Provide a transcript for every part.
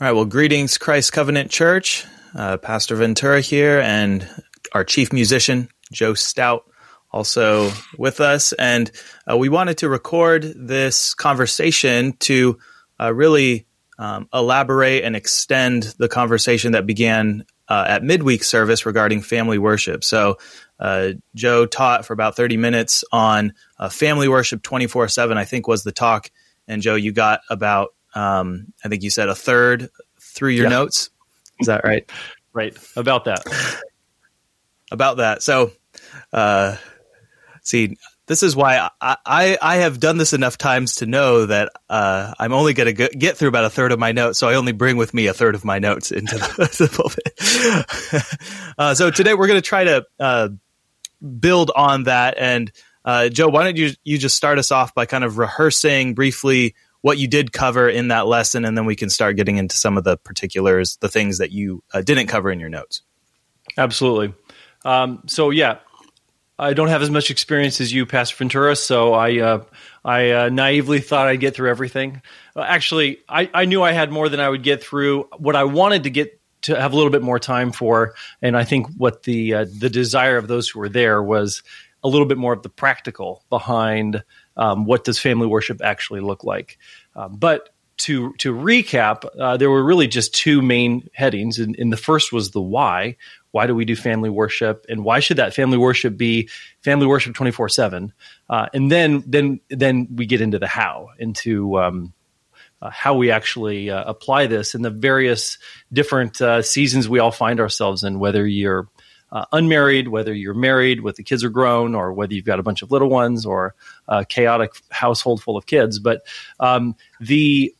All right. Well, greetings, Christ Covenant Church. Uh, Pastor Ventura here, and our chief musician, Joe Stout, also with us. And uh, we wanted to record this conversation to uh, really um, elaborate and extend the conversation that began uh, at midweek service regarding family worship. So, uh, Joe taught for about 30 minutes on uh, family worship 24 7, I think was the talk. And Joe, you got about um, I think you said a third through your yeah. notes. Is that right? right. About that. About that. So, uh, see, this is why I, I, I, have done this enough times to know that uh, I'm only going to get through about a third of my notes. So I only bring with me a third of my notes into the, the pulpit. uh, so today we're going to try to uh, build on that. And uh, Joe, why don't you you just start us off by kind of rehearsing briefly what you did cover in that lesson, and then we can start getting into some of the particulars, the things that you uh, didn't cover in your notes. Absolutely. Um, so yeah, I don't have as much experience as you, Pastor Ventura. So I uh, I uh, naively thought I'd get through everything. Uh, actually, I, I knew I had more than I would get through. What I wanted to get to have a little bit more time for, and I think what the uh, the desire of those who were there was a little bit more of the practical behind um, what does family worship actually look like. Um, but to to recap, uh, there were really just two main headings, and, and, the first was the why. Why do we do family worship, and why should that family worship be family worship twenty four seven? Uh, and then then then we get into the how, into um, uh, how we actually uh, apply this in the various different uh, seasons we all find ourselves in, whether you're uh, unmarried, whether you're married with the kids are grown, or whether you've got a bunch of little ones, or a chaotic household full of kids. But um, the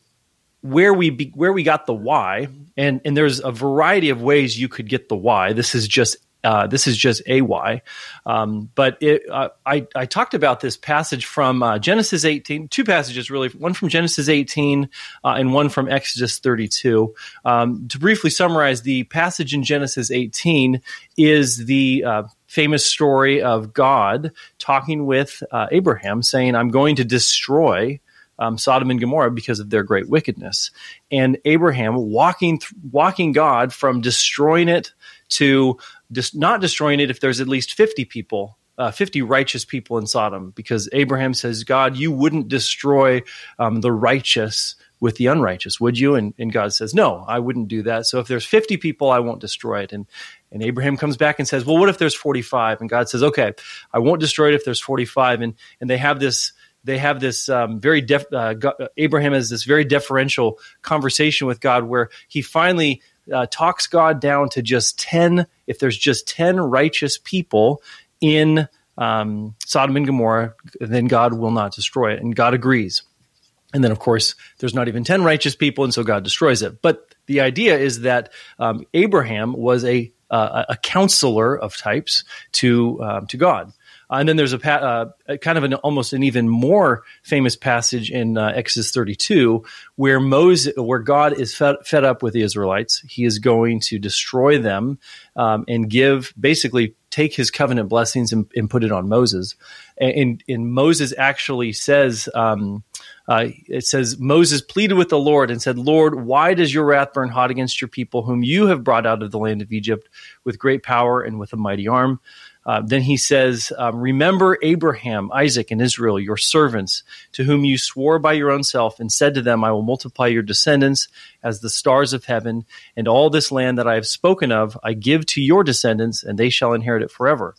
where we be, where we got the why, and and there's a variety of ways you could get the why. This is just uh, this is just AY. Um, but it, uh, I, I, talked about this passage from uh, Genesis 18, two passages really, one from Genesis 18 uh, and one from Exodus 32. Um, to briefly summarize, the passage in Genesis 18 is the uh, famous story of God talking with uh, Abraham, saying, I'm going to destroy. Um, Sodom and Gomorrah because of their great wickedness, and Abraham walking th- walking God from destroying it to dis- not destroying it if there's at least 50 people, uh, 50 righteous people in Sodom, because Abraham says, God, you wouldn't destroy um, the righteous with the unrighteous, would you? And, and, God says, No, I wouldn't do that. So if there's 50 people, I won't destroy it. And and Abraham comes back and says, Well, what if there's 45? And God says, Okay, I won't destroy it if there's 45. And and they have this they have this um, very def- uh, Abraham has this very deferential conversation with God where he finally uh, talks God down to just 10, if there's just 10 righteous people in um, Sodom and Gomorrah, then God will not destroy it. And God agrees. And then, of course, there's not even 10 righteous people, and so God destroys it. But the idea is that um, Abraham was a, uh, a counselor of types to, um, to God. Uh, and then there's a, pa- uh, kind of an almost an even more famous passage in uh, Exodus 32 where Moses, where God is fed, fed, up with the Israelites. He is going to destroy them um, and give basically take his covenant blessings and, and put it on Moses. And, and Moses actually says, um, uh, it says, Moses pleaded with the Lord and said, Lord, why does your wrath burn hot against your people, whom you have brought out of the land of Egypt with great power and with a mighty arm? Uh, then he says, um, Remember Abraham, Isaac, and Israel, your servants, to whom you swore by your own self, and said to them, I will multiply your descendants as the stars of heaven, and all this land that I have spoken of I give to your descendants, and they shall inherit it forever.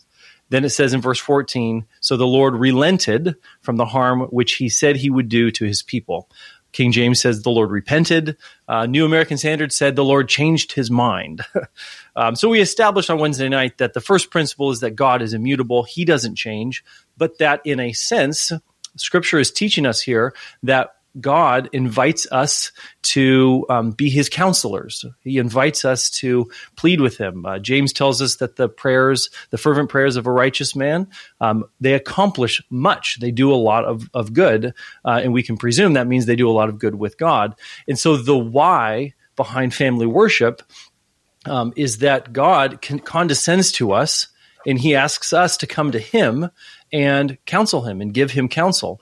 Then it says in verse 14, So the Lord relented from the harm which he said he would do to his people. King James says the Lord repented. Uh, New American Standard said the Lord changed his mind. um, so we established on Wednesday night that the first principle is that God is immutable, he doesn't change, but that in a sense, Scripture is teaching us here that God invites us to um, be his counselors. He invites us to plead with him. Uh, James tells us that the prayers, the fervent prayers of a righteous man, um, they accomplish much. They do a lot of, of good. Uh, and we can presume that means they do a lot of good with God. And so the why behind family worship um, is that God condescends to us and he asks us to come to him and counsel him and give him counsel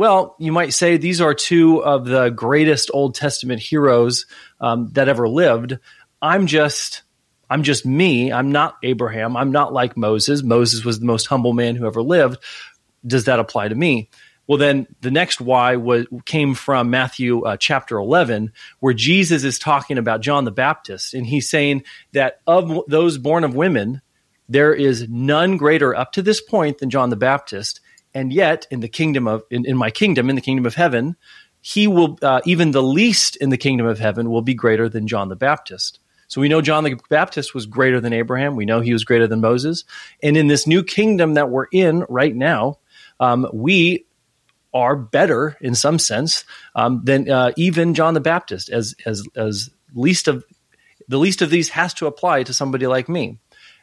well, you might say these are two of the greatest Old Testament heroes um, that ever lived. I'm just I'm just me. I'm not Abraham. I'm not like Moses. Moses was the most humble man who ever lived. Does that apply to me? Well, then the next why was, came from Matthew uh, chapter 11, where Jesus is talking about John the Baptist. And he's saying that of those born of women, there is none greater up to this point than John the Baptist. And yet, in the kingdom of, in, in my kingdom, in the kingdom of heaven, he will, uh, even the least in the kingdom of heaven will be greater than John the Baptist. So we know John the Baptist was greater than Abraham. We know he was greater than Moses. And in this new kingdom that we're in right now, um, we are better in some sense um, than uh, even John the Baptist. As as as least of the least of these has to apply to somebody like me.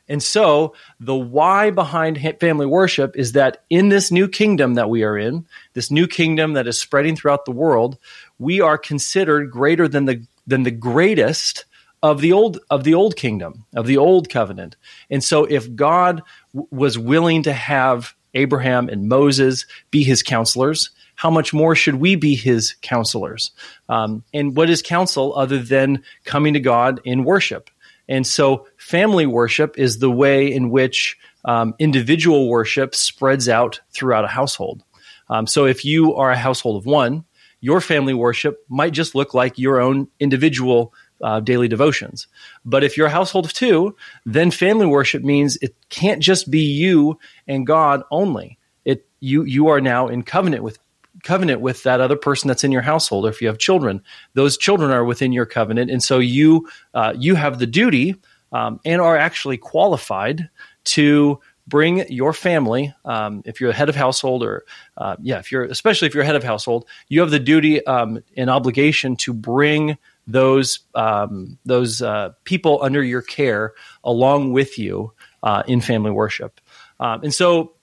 And so the why behind family worship is that in this new kingdom that we are in, this new kingdom that is spreading throughout the world, we are considered greater than the than the greatest of the old of the old kingdom of the old covenant. And so if god w- was willing to have abraham and moses be his counselors how much more should we be his counselors? Um, and what is counsel other than coming to god in worship and so family worship is the way in which um, individual worship spreads out throughout a household um, so if you are a household of one your family worship might just look like your own individual uh, daily devotions. But if you're a household of two, then family worship means it can't just be you and God only. It you you are now in covenant with covenant with that other person that's in your household. Or if you have children, those children are within your covenant, and so you uh, you have the duty um, and are actually qualified to bring your family um, if you're a head of household or uh, yeah if you're especially if you're a head of household you have the duty um, and obligation to bring those um, those uh, people under your care along with you uh, in family worship. Um, and so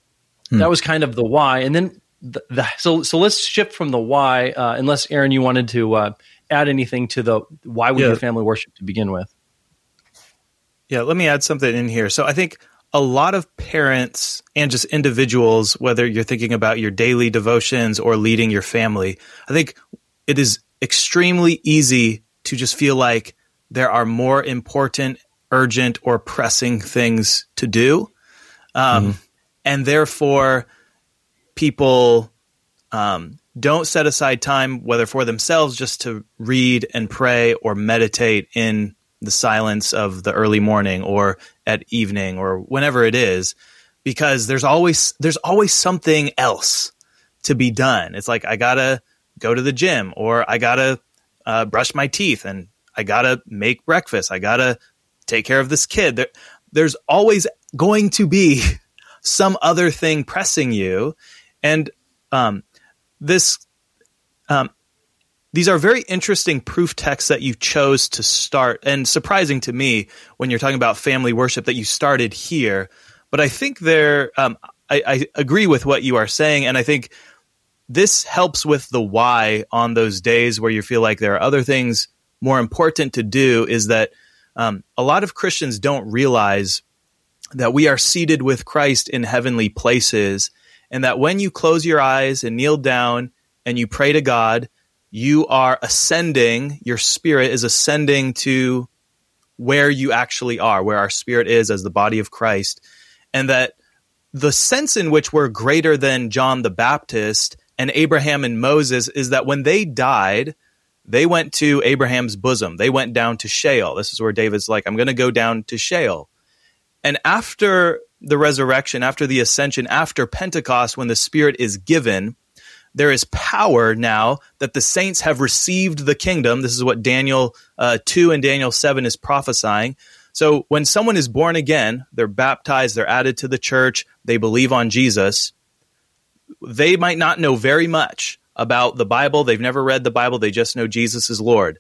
hmm. that was kind of the why. And then the, the, so so let's shift from the why. Uh, unless Aaron, you wanted to uh, add anything to the why we yeah. do family worship to begin with. Yeah, let me add something in here. So I think a lot of parents and just individuals, whether you're thinking about your daily devotions or leading your family, I think it is extremely easy to just feel like there are more important, urgent, or pressing things to do. Um, mm And therefore, people um, don't set aside time, whether for themselves, just to read and pray or meditate in the silence of the early morning or at evening or whenever it is, because there's always there's always something else to be done. It's like I gotta go to the gym or I gotta uh, brush my teeth and I gotta make breakfast. I gotta take care of this kid. There, there's always going to be some other thing pressing you, and um, this um, these are very interesting proof texts that you chose to start, and surprising to me when you're talking about family worship that you started here. But I think there, um, I, I agree with what you are saying, and I think this helps with the why on those days where you feel like there are other things more important to do is that um, a lot of Christians don't realize that we are seated with Christ in heavenly places, and that when you close your eyes and kneel down and you pray to God, you are ascending, your spirit is ascending to where you actually are, where our spirit is as the body of Christ, and that the sense in which we're greater than John the Baptist and Abraham and Moses is that when they died, they went to Abraham's bosom. They went down to Sheol. This is where David's like, I'm going to go down to Sheol. And after the resurrection, after the ascension, after Pentecost, when the Spirit is given, there is power now that the saints have received the kingdom. This is what Daniel uh, 2 and Daniel 7 is prophesying. So when someone is born again, they're baptized, they're added to the church, they believe on Jesus they might not know very much about the Bible. They've never read the Bible. They just know Jesus is Lord.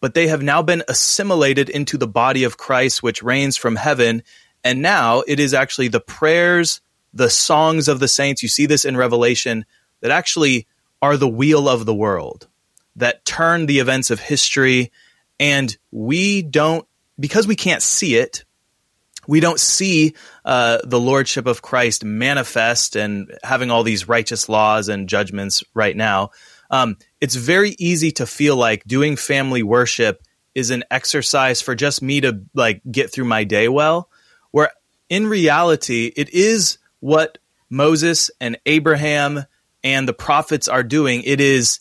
But they have now been assimilated into the body of Christ, which reigns from heaven. And now it is actually the prayers, the songs of the saints. You see this in Revelation that actually are the wheel of the world that turn the events of history. And we don't, because we can't see it, we don't see uh, the lordship of Christ manifest and having all these righteous laws and judgments right now. Um, it's very easy to feel like doing family worship is an exercise for just me to like get through my day well, where in reality, it is what Moses and Abraham and the prophets are doing. It is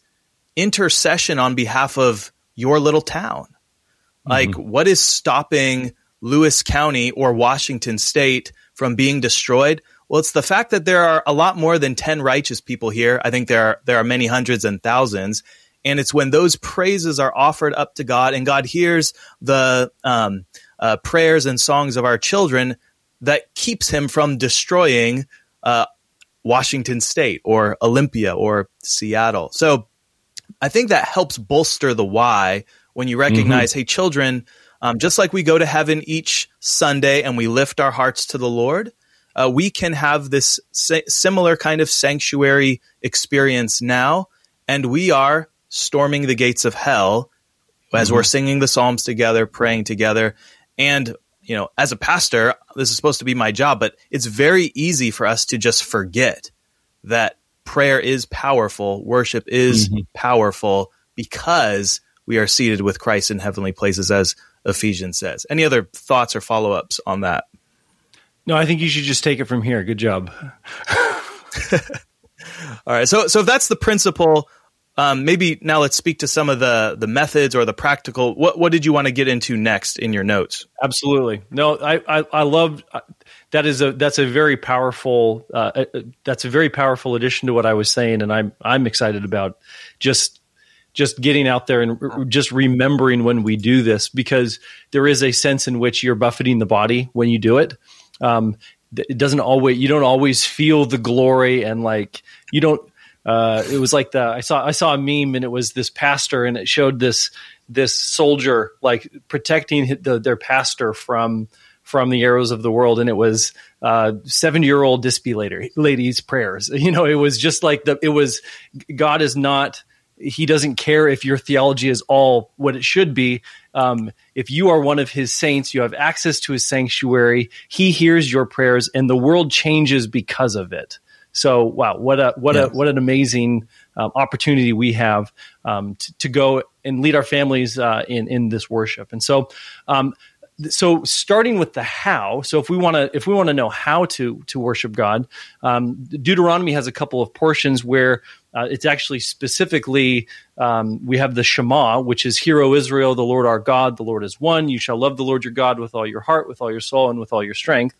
intercession on behalf of your little town. Mm-hmm. Like, what is stopping Lewis County or Washington State from being destroyed? Well, it's the fact that there are a lot more than 10 righteous people here. I think there are, there are many hundreds and thousands. And it's when those praises are offered up to God and God hears the um, uh, prayers and songs of our children that keeps him from destroying uh, Washington State or Olympia or Seattle. So I think that helps bolster the why when you recognize, mm-hmm. hey, children, um, just like we go to heaven each Sunday and we lift our hearts to the Lord, uh, we can have this sa- similar kind of sanctuary experience now. And we are storming the gates of hell as mm-hmm. we're singing the Psalms together, praying together. And, you know, as a pastor, this is supposed to be my job, but it's very easy for us to just forget that prayer is powerful, worship is mm-hmm. powerful because we are seated with Christ in heavenly places, as Ephesians says. Any other thoughts or follow ups on that? No, I think you should just take it from here. Good job. All right. So, so if that's the principle, um, maybe now let's speak to some of the the methods or the practical. What what did you want to get into next in your notes? Absolutely. No, I I, I love uh, that is a that's a very powerful uh, uh, that's a very powerful addition to what I was saying, and I'm I'm excited about just just getting out there and r- just remembering when we do this because there is a sense in which you're buffeting the body when you do it um, it doesn't always you don't always feel the glory and like you don't uh, it was like the I saw I saw a meme and it was this pastor and it showed this this soldier like protecting the, their pastor from from the arrows of the world and it was uh 70 year old dispy ladies prayers you know it was just like the it was god is not he doesn't care if your theology is all what it should be. Um, if you are one of his saints, you have access to his sanctuary. He hears your prayers, and the world changes because of it. So, wow, what a what yes. a what an amazing um, opportunity we have um, to, to, go and lead our families uh, in in this worship. And so, um, so starting with the how so if we want to if we want to know how to to worship god um, deuteronomy has a couple of portions where uh, it's actually specifically um, we have the shema which is hear o israel the lord our god the lord is one you shall love the lord your god with all your heart with all your soul and with all your strength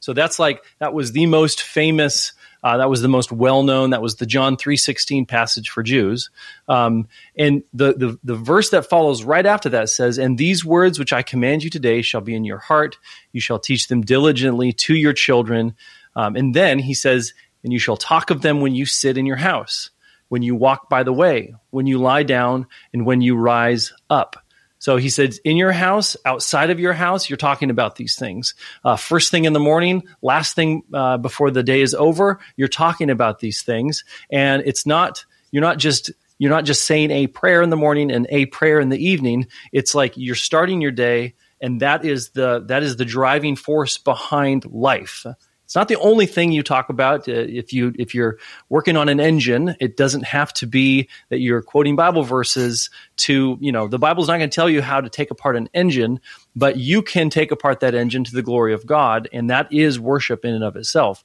so that's like that was the most famous uh, that was the most well known. That was the John three sixteen passage for Jews. Um, and the, the the verse that follows right after that says, "And these words which I command you today shall be in your heart. You shall teach them diligently to your children." Um, and then he says, "And you shall talk of them when you sit in your house." When you walk by the way, when you lie down, and when you rise up. So he said, in your house, outside of your house, you're talking about these things. Uh, first thing in the morning, last thing uh, before the day is over, you're talking about these things. And it's not, you're not just, you're not just saying a prayer in the morning and a prayer in the evening. It's like you're starting your day and that is the, that is the driving force behind life. It's not the only thing you talk about. Uh, if you if you're working on an engine, it doesn't have to be that you're quoting Bible verses to you know the Bible's not going to tell you how to take apart an engine, but you can take apart that engine to the glory of God, and that is worship in and of itself.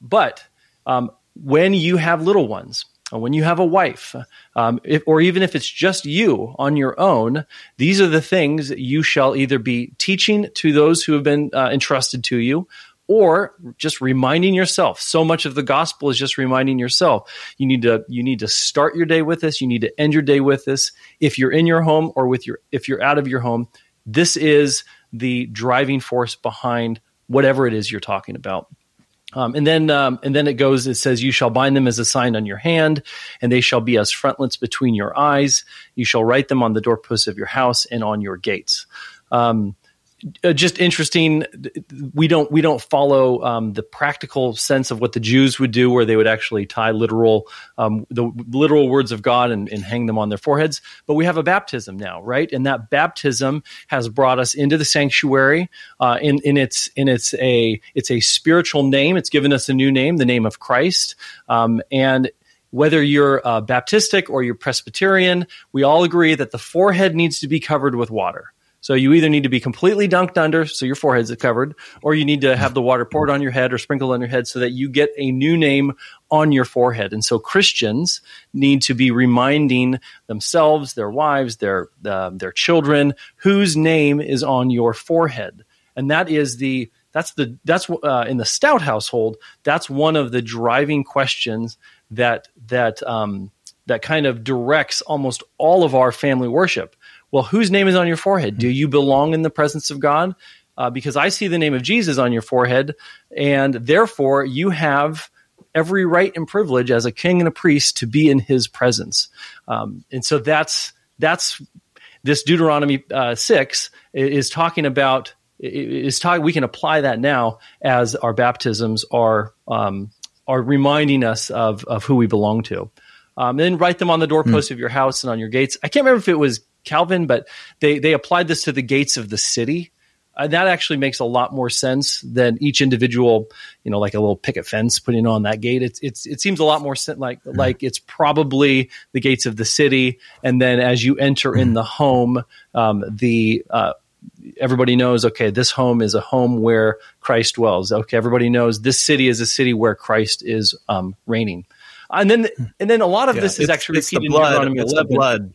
But um, when you have little ones, when you have a wife, um, if, or even if it's just you on your own, these are the things you shall either be teaching to those who have been uh, entrusted to you, or just reminding yourself. So much of the gospel is just reminding yourself you need to you need to start your day with this. You need to end your day with this. If you're in your home or with your if you're out of your home this is the driving force behind whatever it is you're talking about. Um, and then um, and then it goes it says you shall bind them as a sign on your hand and they shall be as frontlets between your eyes. You shall write them on the doorposts of your house and on your gates. Um, uh, just interesting. We don't we don't follow um, the practical sense of what the Jews would do, where they would actually tie literal um, the literal words of God and, and, hang them on their foreheads. But we have a baptism now, right? And that baptism has brought us into the sanctuary. Uh, in in its in its a it's a spiritual name. It's given us a new name, the name of Christ. Um, and whether you're uh, Baptistic or you're Presbyterian, we all agree that the forehead needs to be covered with water. So you either need to be completely dunked under, so your forehead's covered, or you need to have the water poured on your head or sprinkled on your head so that you get a new name on your forehead. And so Christians need to be reminding themselves, their wives, their uh, their children, whose name is on your forehead, and that is the that's the that's uh, in the Stout household. That's one of the driving questions that that um, that kind of directs almost all of our family worship well, whose name is on your forehead? Do you belong in the presence of God? Uh, because I see the name of Jesus on your forehead, and therefore you have every right and privilege as a king and a priest to be in His presence. Um, and so that's that's this Deuteronomy uh, six is talking about is talking. We can apply that now as our baptisms are um, are reminding us of of who we belong to. Um, and then write them on the doorposts mm. of your house and on your gates. I can't remember if it was Calvin, but they they applied this to the gates of the city. Uh, that actually makes a lot more sense than each individual, you know, like a little picket fence putting on that gate. It's it's it seems a lot more like mm-hmm. like it's probably the gates of the city, and then as you enter mm-hmm. in the home, um, the uh, everybody knows okay this home is a home where christ dwells okay everybody knows this city is a city where christ is um, reigning and then and then a lot of yeah, this is actually repeated in Deuteronomy 11. the blood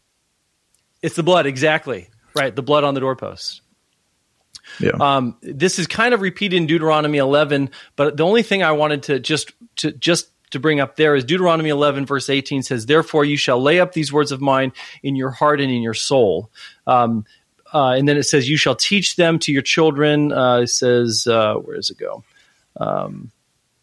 it's the blood, exactly. Right, the blood on the doorpost. Yeah. Um, this is kind of repeated in Deuteronomy 11, but the only thing I wanted to just to just to bring up there is Deuteronomy 11 verse 18 says, "Therefore you shall lay up these words of mine in your heart and in your soul." Um, uh, and then it says, "You shall teach them to your children." Uh, it says, uh, "Where does it go?" Um,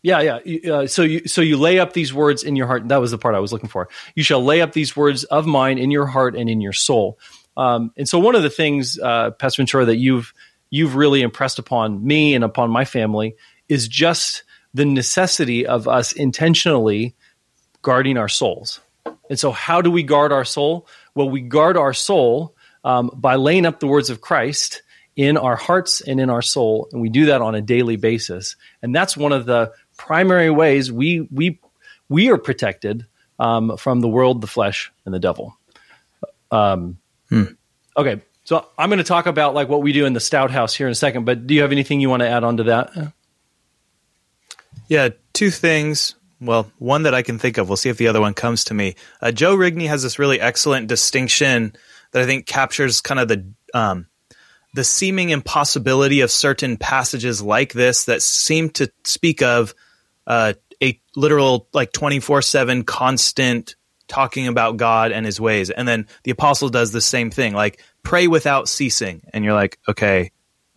yeah, yeah. Uh, so you so you lay up these words in your heart. That was the part I was looking for. You shall lay up these words of mine in your heart and in your soul. Um, and so one of the things, uh, Pastor Ventura, that you've you've really impressed upon me and upon my family is just the necessity of us intentionally guarding our souls. And so, how do we guard our soul? Well, we guard our soul um, by laying up the words of Christ in our hearts and in our soul, and we do that on a daily basis. And that's one of the primary ways we we we are protected um, from the world, the flesh, and the devil. Um, hmm. Okay, so I'm going to talk about like what we do in the Stout House here in a second. But do you have anything you want to add on to that? Yeah, two things. Well, one that I can think of. We'll see if the other one comes to me. Uh, Joe Rigney has this really excellent distinction that I think captures kind of the um, the seeming impossibility of certain passages like this that seem to speak of uh, a literal like 24 7 constant talking about God and his ways. And then the apostle does the same thing, like pray without ceasing. And you're like, okay,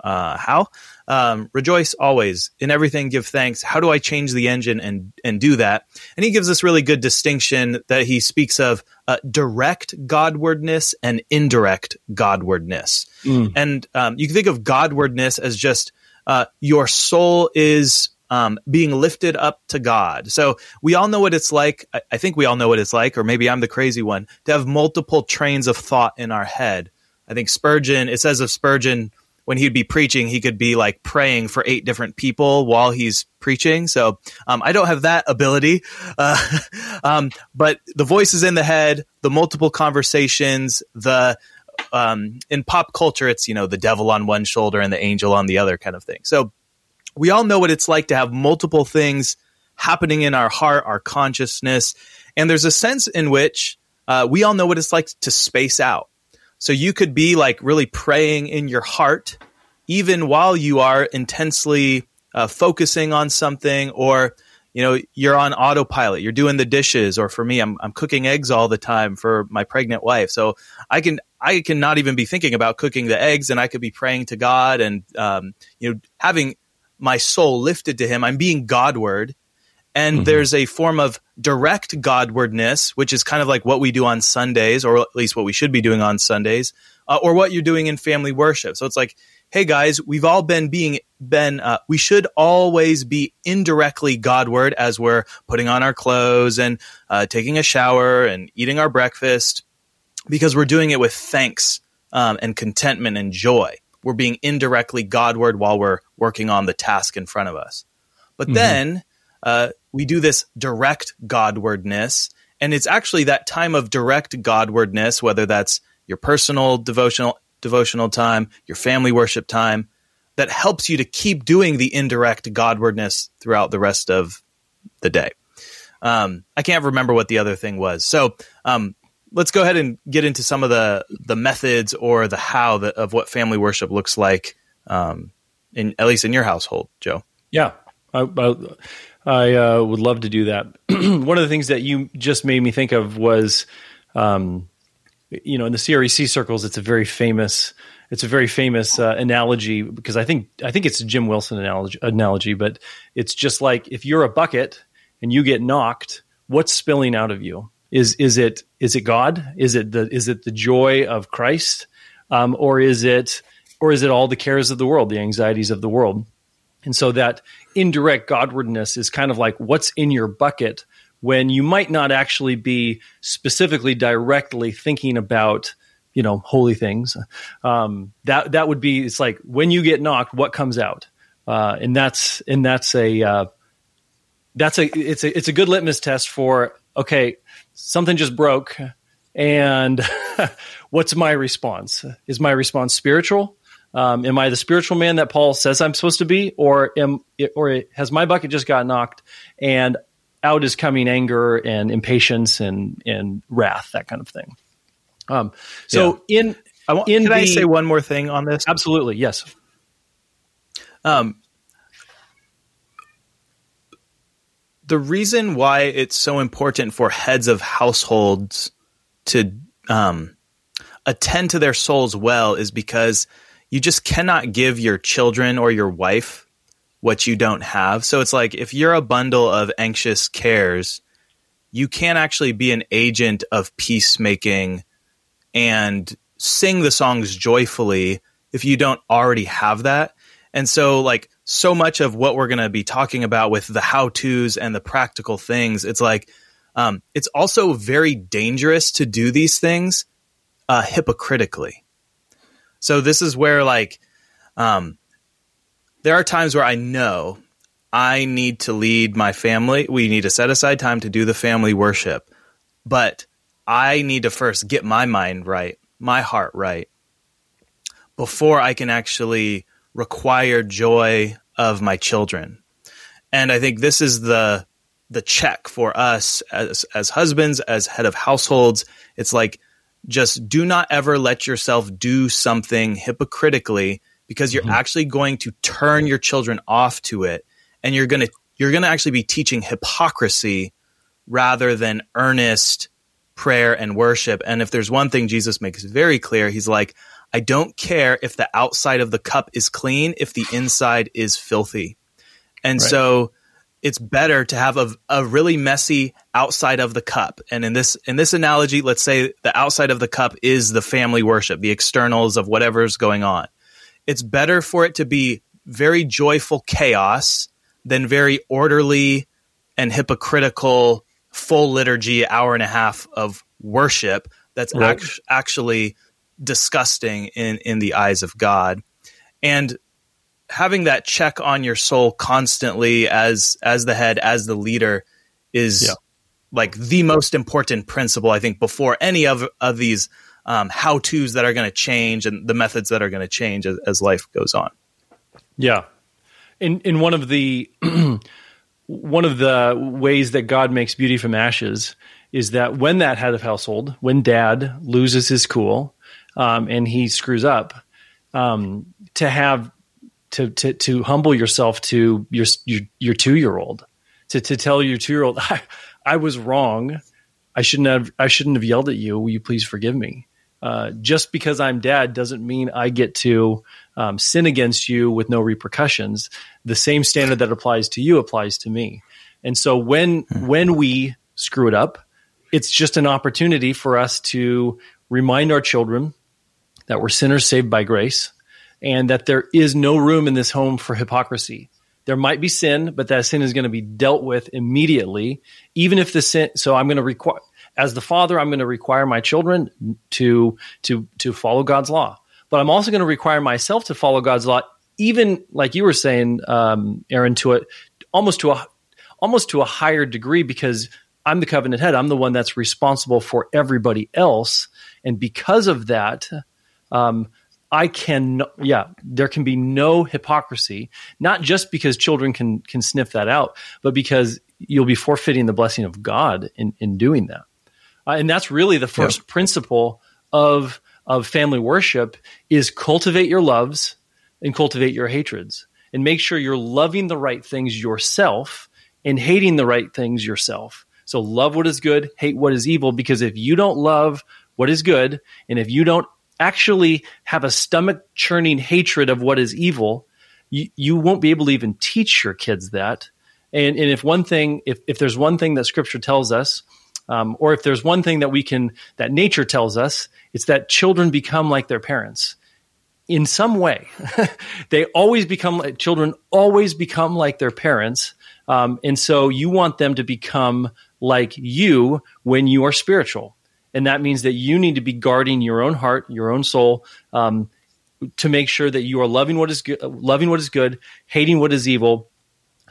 uh, how? Um, rejoice always in everything. Give thanks. How do I change the engine and and do that? And he gives this really good distinction that he speaks of uh, direct Godwardness and indirect Godwardness. Mm. And um, you can think of Godwardness as just uh, your soul is um, being lifted up to God. So we all know what it's like. I, think we all know what it's like, or maybe I'm the crazy one, to have multiple trains of thought in our head. I think Spurgeon, it says of Spurgeon, when he'd be preaching, he could be like praying for eight different people while he's preaching. So um, I don't have that ability. Uh, um, but the voices in the head, the multiple conversations, the um, in pop culture, it's you know the devil on one shoulder and the angel on the other kind of thing. So we all know what it's like to have multiple things happening in our heart, our consciousness. And there's a sense in which uh, we all know what it's like to space out. So you could be like really praying in your heart, even while you are intensely uh, focusing on something, or you know you're on autopilot. You're doing the dishes, or for me, I'm I'm cooking eggs all the time for my pregnant wife. So I can I can not even be thinking about cooking the eggs, and I could be praying to God and um, you know having my soul lifted to him. I'm being Godward. And mm-hmm. there's a form of direct Godwardness, which is kind of like what we do on Sundays, or at least what we should be doing on Sundays, uh, or what you're doing in family worship. So it's like hey guys, we've all been being been uh, we should always be indirectly Godward as we're putting on our clothes and uh, taking a shower and eating our breakfast because we're doing it with thanks um, and contentment and joy. We're being indirectly Godward while we're working on the task in front of us. But mm-hmm. then uh, we do this direct Godwardness, and it's actually that time of direct Godwardness, whether that's your personal devotional devotional time, your family worship time, that helps you to keep doing the indirect Godwardness throughout the rest of the day. Um, I can't remember what the other thing was. So um, let's go ahead and get into some of the the methods or the how of what family worship looks like, um, in at least in your household, Joe. Yeah, I, I, I uh, would love to do that. One of the things that you just made me think of was, um, you know, in the CREC circles, it's a very famous it's a very famous uh, analogy because I think I think it's a Jim Wilson analogy, analogy, but it's just like if you're a bucket and you get knocked, what's spilling out of you? Is is it is it God? Is it the is it the joy of Christ, um, or is it or is it all the cares of the world, the anxieties of the world? And so that indirect Godwardness is kind of like what's in your bucket when you might not actually be specifically directly thinking about you know holy things um, that that would be it's like when you get knocked what comes out uh, and that's and that's a uh, that's a it's a it's a good litmus test for okay something just broke and what's my response is my response spiritual um, am i the spiritual man that paul says i'm supposed to be or am or has my bucket just got knocked and out is coming anger and impatience and and wrath that kind of thing um, so yeah. in I want, in can the, I say one more thing on this? Absolutely, yes. Um, the reason why it's so important for heads of households to um, attend to their souls well is because you just cannot give your children or your wife what you don't have. So it's like if you're a bundle of anxious cares, you can't actually be an agent of peacemaking and sing the songs joyfully if you don't already have that. And so, like, so much of what we're going to be talking about with the how to's and the practical things, it's like, um, it's also very dangerous to do these things uh, hypocritically. So, this is where, like, um, there are times where I know I need to lead my family. We need to set aside time to do the family worship. But I need to first get my mind right, my heart right, before I can actually require joy of my children. And I think this is the the check for us as as husbands, as head of households. It's like just do not ever let yourself do something hypocritically because you're mm-hmm. actually going to turn your children off to it and you're going to you're going to actually be teaching hypocrisy rather than earnest prayer and worship. And if there's one thing Jesus makes very clear, he's like, I don't care if the outside of the cup is clean, if the inside is filthy. And right. so it's better to have a, a really messy outside of the cup. And in this in this analogy, let's say the outside of the cup is the family worship, the externals of whatever's going on. It's better for it to be very joyful chaos than very orderly and hypocritical full liturgy, hour and a half of worship that's right. act- actually disgusting in in the eyes of God. And having that check on your soul constantly as as the head, as the leader is yeah. like the most important principle I think before any of of these um, how tos that are going to change and the methods that are going to change as, as life goes on. Yeah. In in one of the one of the ways that God makes beauty from ashes is that when that head of household, when dad loses his cool um, and he screws up, um, to have to, to to humble yourself to your your, your two year old, to to tell your two year old, I, I was wrong. I shouldn't have I shouldn't have yelled at you. Will you please forgive me? Uh, just because I'm dad doesn't mean I get to um, sin against you with no repercussions. The same standard that applies to you applies to me. And so when hmm. when we screw it up, it's just an opportunity for us to remind our children that we're sinners saved by grace, and that there is no room in this home for hypocrisy. There might be sin, but that sin is going to be dealt with immediately, even if the sin. So I'm going to require, as the father, I'm going to require my children to to to follow God's law, but I'm also going to require myself to follow God's law, even like you were saying, um, Aaron, to it almost to a almost to a higher degree because I'm the covenant head. I'm the one that's responsible for everybody else, and because of that, um, I can, yeah, there can be no hypocrisy, not just because children can can sniff that out, but because you'll be forfeiting the blessing of God in in doing that. Uh, and that's really the first yeah. principle of of family worship is cultivate your loves and cultivate your hatreds and make sure you're loving the right things yourself and hating the right things yourself. So love what is good, hate what is evil because if you don't love what is good and if you don't actually have a stomach churning hatred of what is evil, you, you won't be able to even teach your kids that. And, and if one thing, if, if there's one thing that scripture tells us, um, or if there's one thing that we can, that nature tells us, it's that children become like their parents in some way. they always become like children, always become like their parents. Um, and so you want them to become like you when you are spiritual and that means that you need to be guarding your own heart, your own soul, um, to make sure that you are loving what is good, loving what is good, hating what is evil,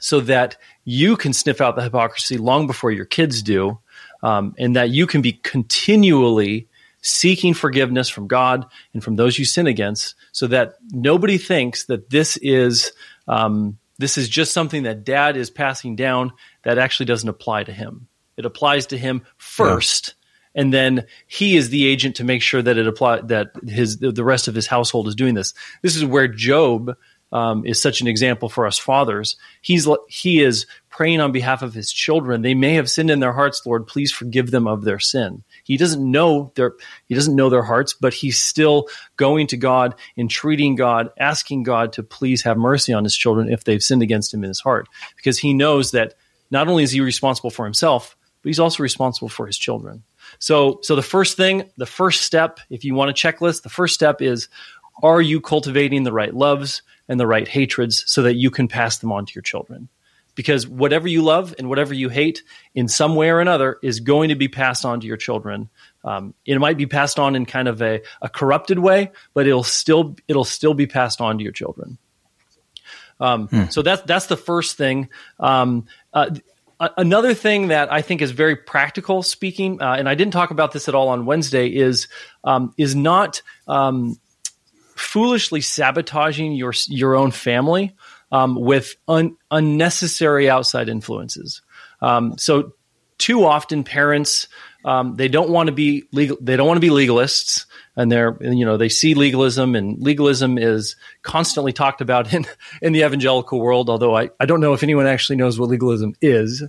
so that you can sniff out the hypocrisy long before your kids do, um, and that you can be continually seeking forgiveness from God and from those you sin against, so that nobody thinks that this is um, this is just something that Dad is passing down that actually doesn't apply to him. It applies to him first. Yeah and then he is the agent to make sure that it apply that his the rest of his household is doing this. This is where Job um, is such an example for us fathers. He's he is praying on behalf of his children. They may have sinned in their hearts, Lord. Please forgive them of their sin. He doesn't know their he doesn't know their hearts, but he's still going to God, entreating God, asking God to please have mercy on his children if they've sinned against him in his heart, because he knows that not only is he responsible for himself, but he's also responsible for his children. So, so the first thing, the first step, if you want a checklist, the first step is are you cultivating the right loves and the right hatreds so that you can pass them on to your children? Because whatever you love and whatever you hate in some way or another is going to be passed on to your children. Um, it might be passed on in kind of a, a corrupted way, but it'll still it'll still be passed on to your children. Um, hmm. So that's that's the first thing. Um, uh, another thing that I think is very practical speaking, uh, and I didn't talk about this at all on Wednesday, is um, is not um, foolishly sabotaging your your own family um, with un- unnecessary outside influences. Um, so, too often parents um, they don't want to be legal. They don't want to be legalists and they're you know they see legalism and legalism is constantly talked about in in the evangelical world although i, I don't know if anyone actually knows what legalism is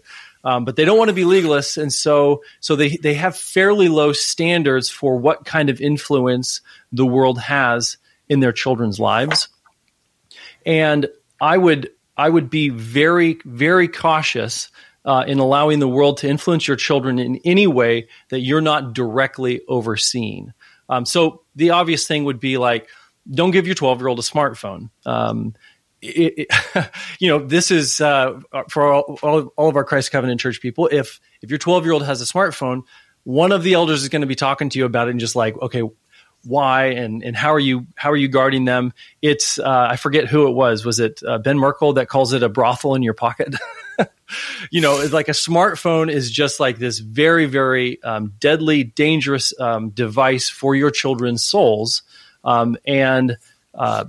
um, but they don't want to be legalists and so so they they have fairly low standards for what kind of influence the world has in their children's lives and i would i would be very very cautious uh, in allowing the world to influence your children in any way that you're not directly overseeing. Um, so the obvious thing would be like, don't give your 12 year old a smartphone. Um, it, it, you know, this is uh, for all, all, all, of our Christ Covenant Church people. If if your 12 year old has a smartphone, one of the elders is going to be talking to you about it and just like, okay, why and and how are you how are you guarding them? It's uh, I forget who it was. Was it uh, Ben Merkle that calls it a brothel in your pocket? you know, it's like a smartphone is just like this very, very um, deadly, dangerous um, device for your children's souls. Um, and uh,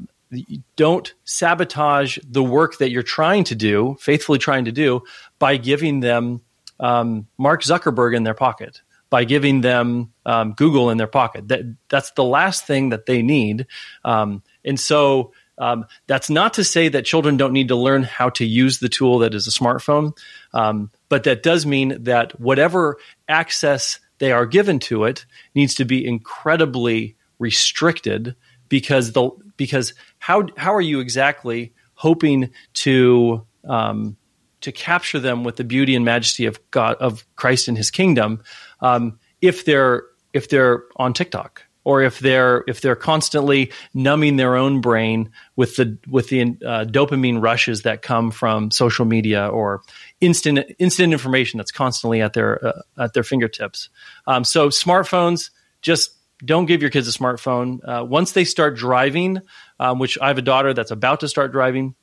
don't sabotage the work that you're trying to do, faithfully trying to do, by giving them um, Mark Zuckerberg in their pocket, by giving them um, Google in their pocket. That that's the last thing that they need. Um, and so um, that's not to say that children don't need to learn how to use the tool that is a smartphone, um, but that does mean that whatever access they are given to it needs to be incredibly restricted because the because how how are you exactly hoping to um, to capture them with the beauty and majesty of God of Christ and His kingdom um, if they're if they're on TikTok or if they're if they're constantly numbing their own brain with the with the uh, dopamine rushes that come from social media or instant instant information that's constantly at their uh, at their fingertips. Um, so smartphones just don't give your kids a smartphone. Uh, once they start driving, um, which I have a daughter that's about to start driving,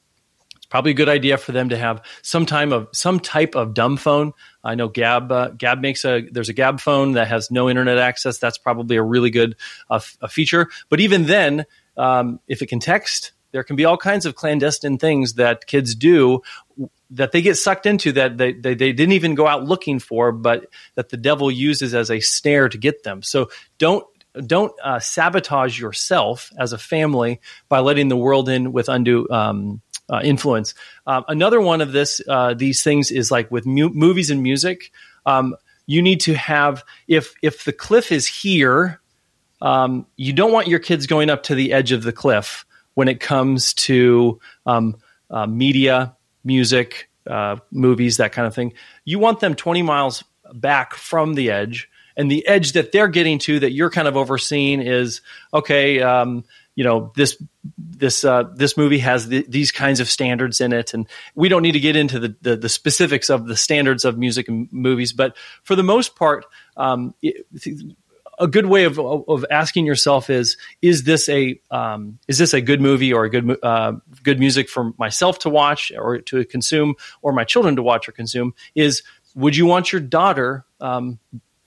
probably a good idea for them to have some time of some type of dumb phone. I know Gab uh, Gab makes a there's a Gab phone that has no internet access. That's probably a really good uh, f- a feature. But even then, um, if it can text, there can be all kinds of clandestine things that kids do that they get sucked into that they, they, they, didn't even go out looking for, but that the devil uses as a snare to get them. So don't don't uh, sabotage yourself as a family by letting the world in with undue um, uh, influence. Uh, another one of this uh, these things is like with mu- movies and music. Um, you need to have if if the cliff is here, um, you don't want your kids going up to the edge of the cliff when it comes to um, uh, media, music, uh, movies, that kind of thing. You want them twenty miles back from the edge and the edge that they're getting to that you're kind of overseeing is okay um, you know this this uh, this movie has the, these kinds of standards in it. And we don't need to get into the, the, the specifics of the standards of music and movies but for the most part um, it, a good way of, of asking yourself is is this a um, is this a good movie or a good uh, good music for myself to watch or to consume or my children to watch or consume is would you want your daughter um,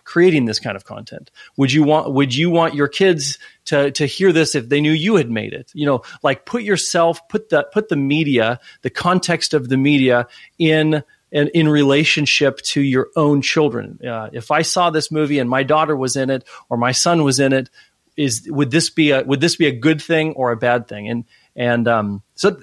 creating this kind of content? Would you want would you want your kids to to hear this if they knew you had made it? You know, like put yourself, put the put the media, the context of the media in and in relationship to your own children. Uh, if I saw this movie and my daughter was in it or my son was in it, is would this be a would this be a good thing or a bad thing? And and um, so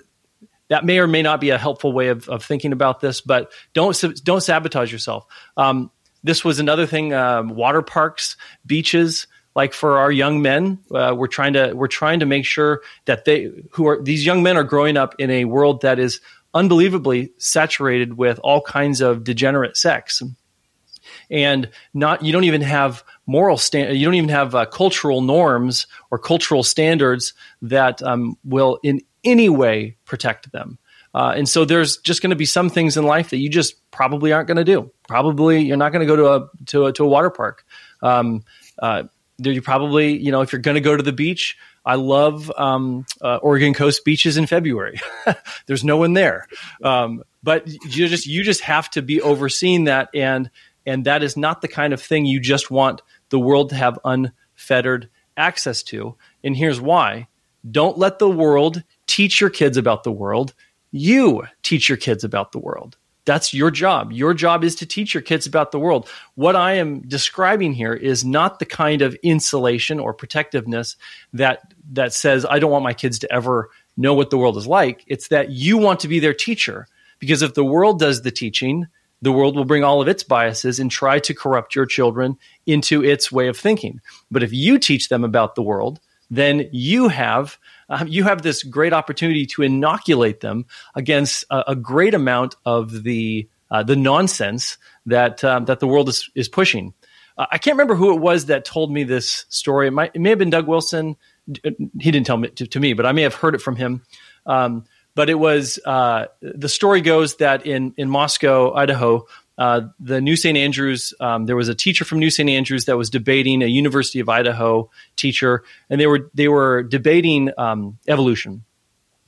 that may or may not be a helpful way of, of thinking about this, but don't don't sabotage yourself. Um, this was another thing. Um, water parks, beaches, like for our young men, uh, we're trying to we're trying to make sure that they who are these young men are growing up in a world that is unbelievably saturated with all kinds of degenerate sex and not you don't even have moral stand you don't even have uh, cultural norms or cultural standards that um, will in any way protect them uh, and so there's just going to be some things in life that you just probably aren't going to do. Probably you're not going to go to a to a, to a water park. Um, uh, you probably you know if you're going to go to the beach. I love um, uh, Oregon coast beaches in February. there's no one there, um, but you just you just have to be overseeing that, and and that is not the kind of thing you just want the world to have unfettered access to. And here's why: don't let the world teach your kids about the world you teach your kids about the world. That's your job. Your job is to teach your kids about the world. What I am describing here is not the kind of insulation or protectiveness that that says I don't want my kids to ever know what the world is like. It's that you want to be their teacher because if the world does the teaching, the world will bring all of its biases and try to corrupt your children into its way of thinking. But if you teach them about the world, then you have uh, you have this great opportunity to inoculate them against a, a great amount of the uh, the nonsense that um, that the world is is pushing. Uh, I can't remember who it was that told me this story. It, might, it may have been Doug Wilson. He didn't tell me to, to me, but I may have heard it from him. Um, but it was uh, the story goes that in in Moscow, Idaho, uh, the New St. Andrews, um, there was a teacher from New St. Andrews that was debating a University of Idaho teacher, and they were they were debating um, evolution,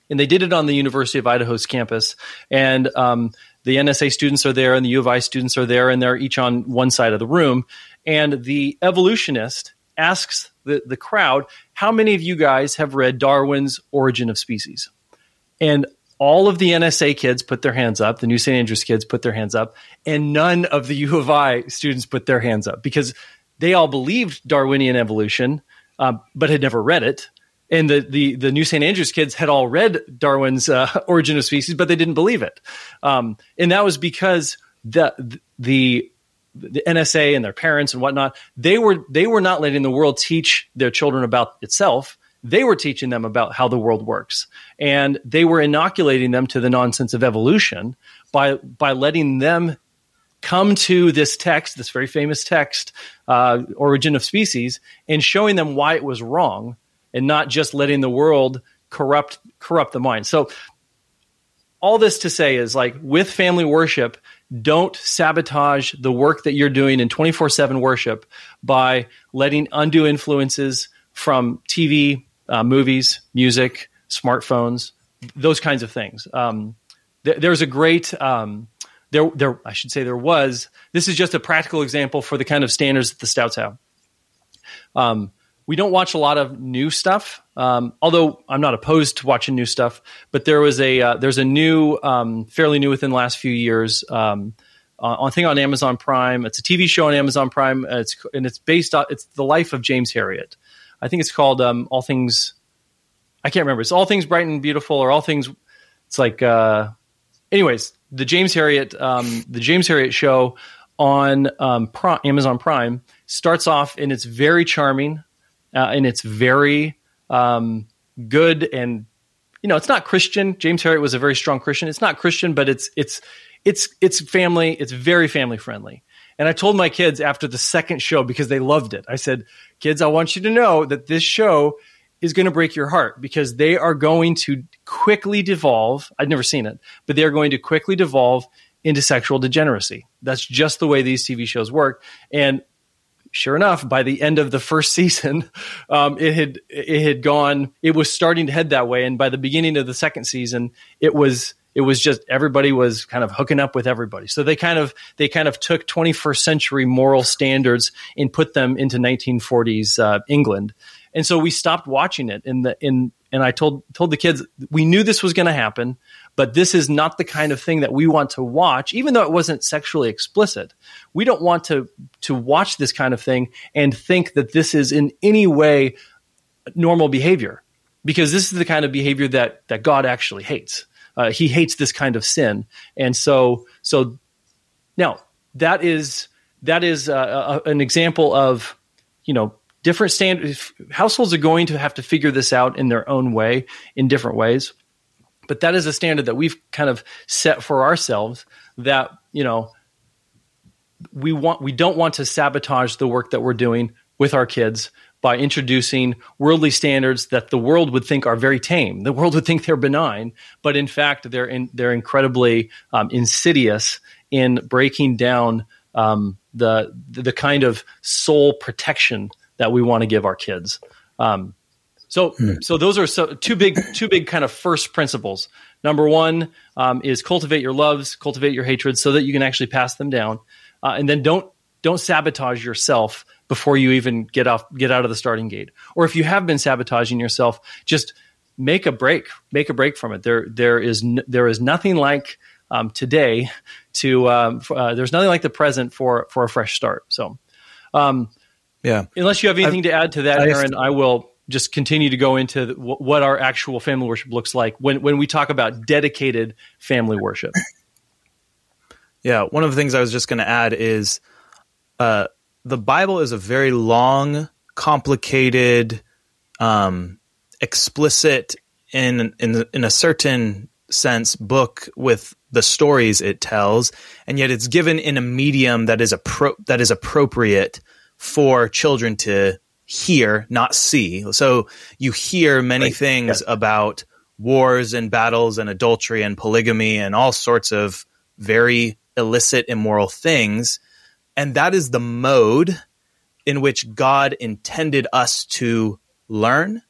and they did it on the University of Idaho's campus, and um, the NSA students are there, and the U of I students are there, and they're each on one side of the room, and the evolutionist asks the the crowd, "How many of you guys have read Darwin's Origin of Species?" And all of the NSA kids put their hands up, the New St. Andrews kids put their hands up, and none of the U of I students put their hands up because they all believed Darwinian evolution, um, but had never read it. And the, the, the New St. Andrews kids had all read Darwin's uh, Origin of Species, but they didn't believe it. Um, and that was because the, the, the NSA and their parents and whatnot, they were, they were not letting the world teach their children about itself they were teaching them about how the world works and they were inoculating them to the nonsense of evolution by by letting them come to this text, this very famous text, uh, Origin of Species, and showing them why it was wrong, and not just letting the world corrupt corrupt the mind. So all this to say is like with family worship, don't sabotage the work that you're doing in 24 7 worship by letting undue influences from TV, uh, movies, music, smartphones, those kinds of things. Um, th- there's a great, um, there, there, I should say there was, this is just a practical example for the kind of standards that the Stouts have. Um, we don't watch a lot of new stuff, um, although I'm not opposed to watching new stuff. But there was a uh, there's a new, um, fairly new within the last few years, um, on thing on Amazon Prime. It's a TV show on Amazon Prime. Uh, it's and it's based on it's the life of James Herriot. I think it's called um, All Things. I can't remember. It's All Things Bright and Beautiful, or All Things. It's like, uh, anyways, the James Herriot, um, the James Herriot show on um, Amazon Prime starts off and it's very charming uh, and it's very um, good and you know it's not Christian. James Herriot was a very strong Christian. It's not Christian, but it's it's it's it's family. It's very family friendly. And I told my kids after the second show because they loved it. I said, "Kids, I want you to know that this show is going to break your heart because they are going to quickly devolve. I'd never seen it, but they are going to quickly devolve into sexual degeneracy. That's just the way these TV shows work. And sure enough, by the end of the first season, um, it had it had gone. It was starting to head that way, and by the beginning of the second season, it was it was just everybody was kind of hooking up with everybody. So they kind of they kind of took 21st century moral standards and put them into 1940s uh, England, and so we stopped watching it in the in. And I told told the kids we knew this was going to happen but this is not the kind of thing that we want to watch even though it wasn't sexually explicit we don't want to to watch this kind of thing and think that this is in any way normal behavior because this is the kind of behavior that that God actually hates uh, he hates this kind of sin. And so so now that is that is uh, a, an example of you know different standards households are going to have to figure this out in their own way in different ways. But that is a standard that we've kind of set for ourselves that you know we want we don't want to sabotage the work that we're doing with our kids by introducing worldly standards that the world would think are very tame. The world would think they're benign, but in fact they're in, they're incredibly um, insidious in breaking down um, the the kind of soul protection that we want to give our kids. Um, so, hmm. so those are so, two big, two big kind of first principles. Number one um, is cultivate your loves, cultivate your hatreds, so that you can actually pass them down, uh, and then don't don't sabotage yourself before you even get off get out of the starting gate. Or if you have been sabotaging yourself, just make a break, make a break from it. There, there is n- there is nothing like um, today to um, uh, there's nothing like the present for for a fresh start. So, um, yeah. Unless you have anything I've, to add to that, Aaron, I will just continue to go into the, what our actual family worship looks like when when we talk about dedicated family worship. Yeah, one of the things I was just going to add is uh, the Bible is a very long, complicated, um, explicit in in in a certain sense book with the stories it tells, and yet it's given in a medium that is appro- that is appropriate for children to hear, not see. So you hear many right. things yeah. about wars and battles and adultery and polygamy and all sorts of very illicit, immoral things. And that is the mode in which God intended us to learn.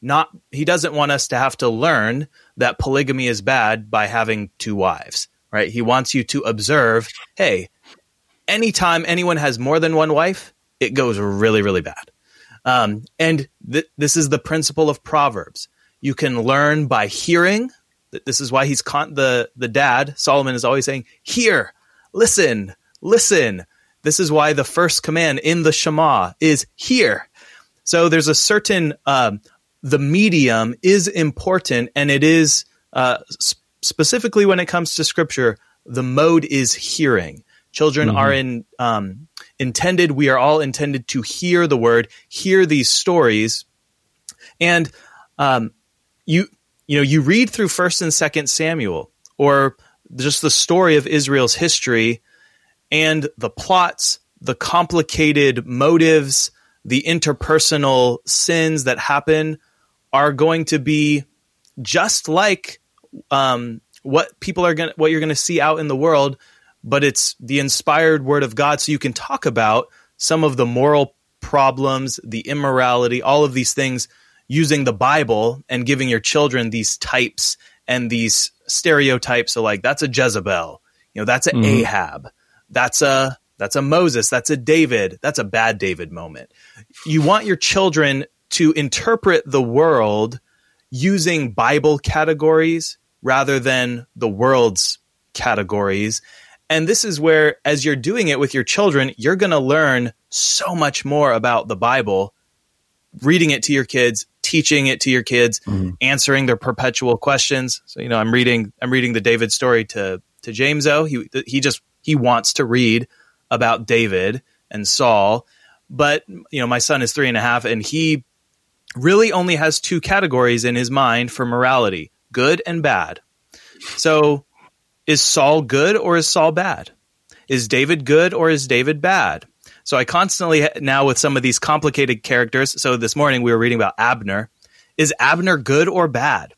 Not, he doesn't want us to have to learn that polygamy is bad by having two wives, right? He wants you to observe, hey, anytime anyone has more than one wife, it goes really, really bad. Um, and th- this is the principle of Proverbs. You can learn by hearing. This is why he's con- the the dad Solomon is always saying, "Hear, listen, listen." This is why the first command in the Shema is hear. So there's a certain um, the medium is important, and it is uh, sp- specifically when it comes to Scripture. The mode is hearing. Children mm-hmm. are in um, intended. We are all intended to hear the word, hear these stories, and um, you you know you read through First and Second Samuel or just the story of Israel's history, and the plots, the complicated motives, the interpersonal sins that happen are going to be just like um, what people are going what you're going to see out in the world but it's the inspired word of God. So you can talk about some of the moral problems the immorality all of these things using the bible and giving your children these types and these stereotypes so like that's a jezebel. You know that's an mm-hmm. ahab that's a that's a moses that's a david that's a bad david moment you want your children to interpret the world using bible categories rather than the world's categories. And this is where, as you're doing it with your children, you're going to learn so much more about the Bible, reading it to your kids, teaching it to your kids, mm-hmm. answering their perpetual questions. So, you know, I'm reading, I'm reading the David story to, to James O. He, he just, he wants to read about David and Saul. But, you know, my son is three and a half and he really only has two categories in his mind for morality good and bad. So is Saul good or is Saul bad? Is David good or is David bad? So I constantly now with some of these complicated characters. So this morning we were reading about Abner. Is Abner good or bad?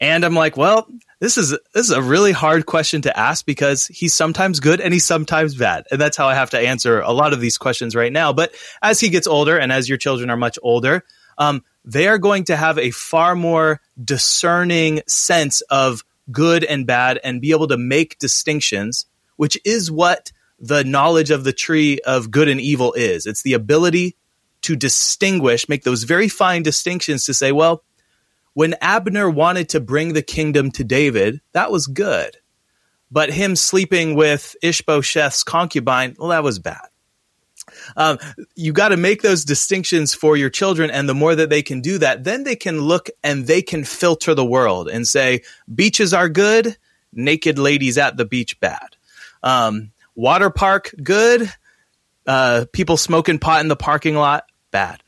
And I'm like, well, this is this is a really hard question to ask because he's sometimes good and he's sometimes bad. And that's how I have to answer a lot of these questions right now. But as he gets older and as your children are much older, um, they are going to have a far more discerning sense of good and bad and be able to make distinctions, which is what the knowledge of the tree of good and evil is. It's the ability to distinguish, make those very fine distinctions to say, well, when Abner wanted to bring the kingdom to David, that was good. But him sleeping with Ishbosheth's concubine, well, that was bad. Um, you got to make those distinctions for your children. And the more that they can do that, then they can look and they can filter the world and say, beaches are good, naked ladies at the beach bad. Um, water park good, uh, people smoking pot in the parking lot bad.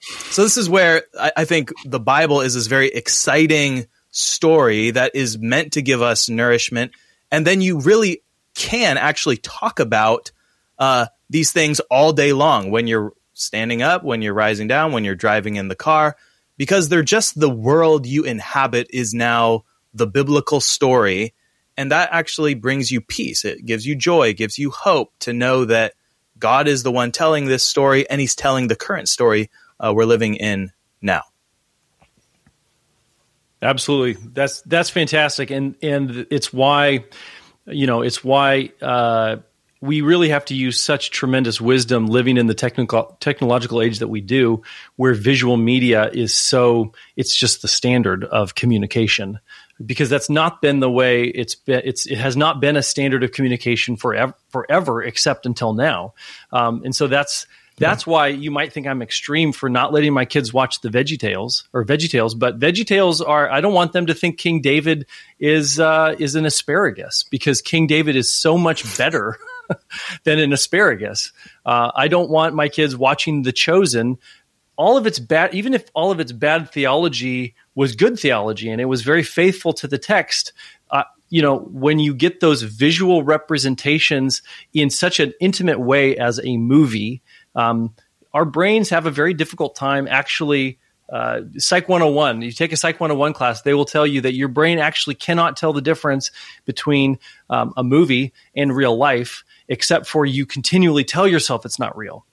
So this is where I, I think the Bible is this very exciting story that is meant to give us nourishment. And then you really can actually talk about uh, these things all day long when you're standing up, when you're rising down, when you're driving in the car, because they're just the world you inhabit is now the biblical story. And that actually brings you peace. It gives you joy, gives you hope to know that God is the one telling this story and he's telling the current story uh, we're living in now. Absolutely. That's that's fantastic and and it's why you know, it's why uh, we really have to use such tremendous wisdom living in the technical technological age that we do where visual media is so it's just the standard of communication because that's not been the way it's been it's it has not been a standard of communication forever forever except until now um, and so that's that's why you might think I'm extreme for not letting my kids watch the Veggie Tales or Veggie Tales, but Veggie Tales are. I don't want them to think King David is uh, is an asparagus because King David is so much better than an asparagus. Uh, I don't want my kids watching The Chosen. All of its bad, even if all of its bad theology was good theology and it was very faithful to the text, uh, you know, when you get those visual representations in such an intimate way as a movie, um, our brains have a very difficult time actually uh, Psych 101, you take a Psych 101 class, they will tell you that your brain actually cannot tell the difference between um, a movie and real life, except for you continually tell yourself it's not real.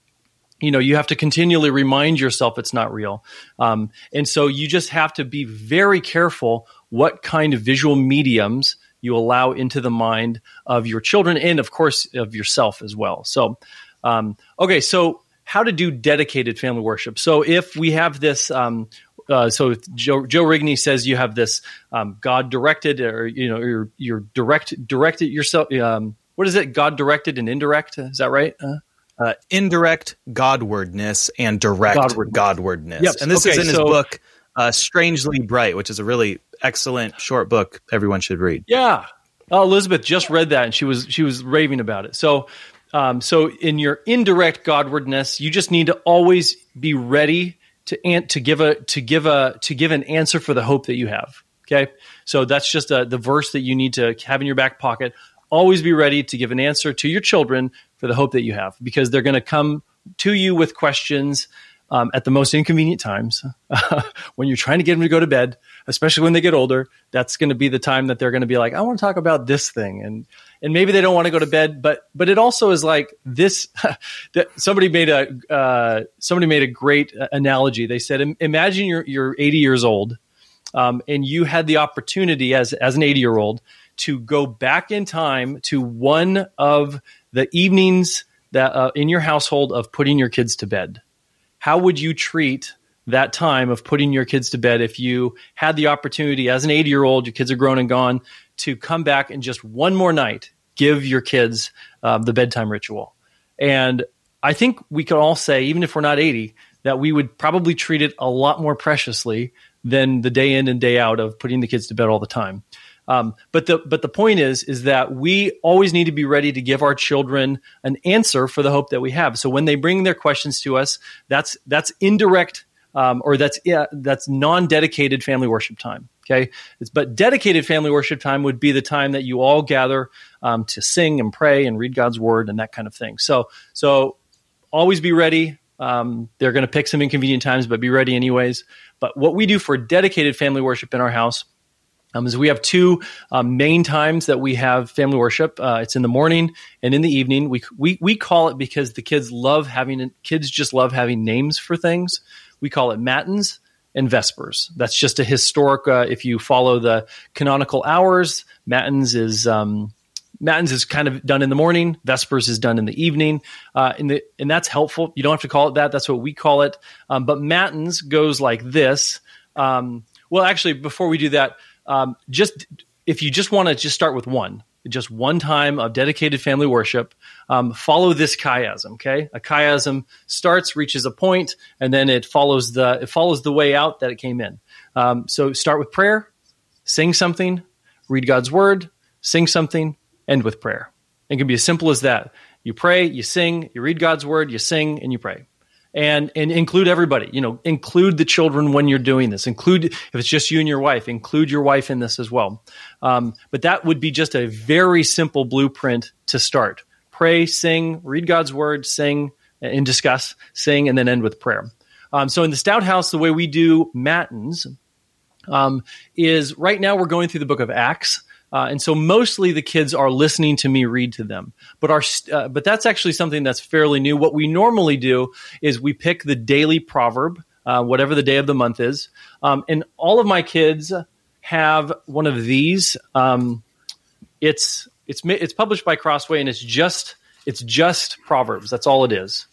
You know, you have to continually remind yourself it's not real. Um, and so you just have to be very careful what kind of visual mediums you allow into the mind of your children and, of course, of yourself as well. So, um, okay, so how to do dedicated family worship. So if we have this, um, uh, so Joe, Joe Rigney says you have this um, God directed, or you know, you're, you're direct directed yourself. Um, what is it? God directed and indirect. Is that right? Uh, uh, indirect Godwardness and direct Godwardness. Godwardness. Yep. And this okay, is in his so, book, uh, Strangely Bright, which is a really excellent short book everyone should read. Yeah. Oh, Elizabeth just read that and she was she was raving about it. So um, so in your indirect Godwardness, you just need to always be ready to an- to give a to give a to give an answer for the hope that you have. Okay, so that's just a, the verse that you need to have in your back pocket. always be ready to give an answer to your children for the hope that you have, because they're going to come to you with questions um, at the most inconvenient times when you're trying to get them to go to bed, especially when they get older. That's going to be the time that they're going to be like, I want to talk about this thing, and and maybe they don't want to go to bed, but but it also is like this. somebody made a uh, somebody made a great analogy. They said, imagine you're you're 80 years old, um, and you had the opportunity as as an 80 year old to go back in time to one of the evenings that uh, in your household of putting your kids to bed how would you treat that time of putting your kids to bed if you had the opportunity as an 80 year old, your kids are grown and gone, to come back and just one more night give your kids uh, the bedtime ritual? And I think we could all say, even if we're not 80, that we would probably treat it a lot more preciously than the day in and day out of putting the kids to bed all the time. Um, but the but the point is is that we always need to be ready to give our children an answer for the hope that we have. So when they bring their questions to us, that's that's indirect um, or that's yeah, that's non-dedicated family worship time. Okay, it's, but dedicated family worship time would be the time that you all gather um, to sing and pray and read God's word and that kind of thing. So so always be ready. Um, they're going to pick some inconvenient times, but be ready anyways. But what we do for dedicated family worship in our house um, is we have two um, main times that we have family worship. Uh, it's in the morning and in the evening. We, we we call it because the kids love having kids just love having names for things. We call it matins and vespers. That's just a historic. Uh, if you follow the canonical hours, matins is um, matins is kind of done in the morning. Vespers is done in the evening. Uh, in the and that's helpful. You don't have to call it that. That's what we call it. Um, but matins goes like this. Um, well, actually, before we do that, um, just if you just want to just start with one, just one time of dedicated family worship, um, follow this chiasm. Okay, a chiasm starts, reaches a point, and then it follows the it follows the way out that it came in. Um, so start with prayer, sing something, read God's word, sing something, end with prayer. It can be as simple as that. You pray, you sing, you read God's word, you sing, and you pray and and include everybody you know include the children when you're doing this include if it's just you and your wife include your wife in this as well um, but that would be just a very simple blueprint to start pray sing read god's word sing and discuss sing and then end with prayer um, so in the stout house the way we do matins um, is right now we're going through the book of acts uh, and so mostly the kids are listening to me read to them. But our uh, but that's actually something that's fairly new. What we normally do is we pick the daily proverb, uh, whatever the day of the month is, um, and all of my kids have one of these. Um, it's it's it's published by Crossway, and it's just it's just proverbs. That's all it is.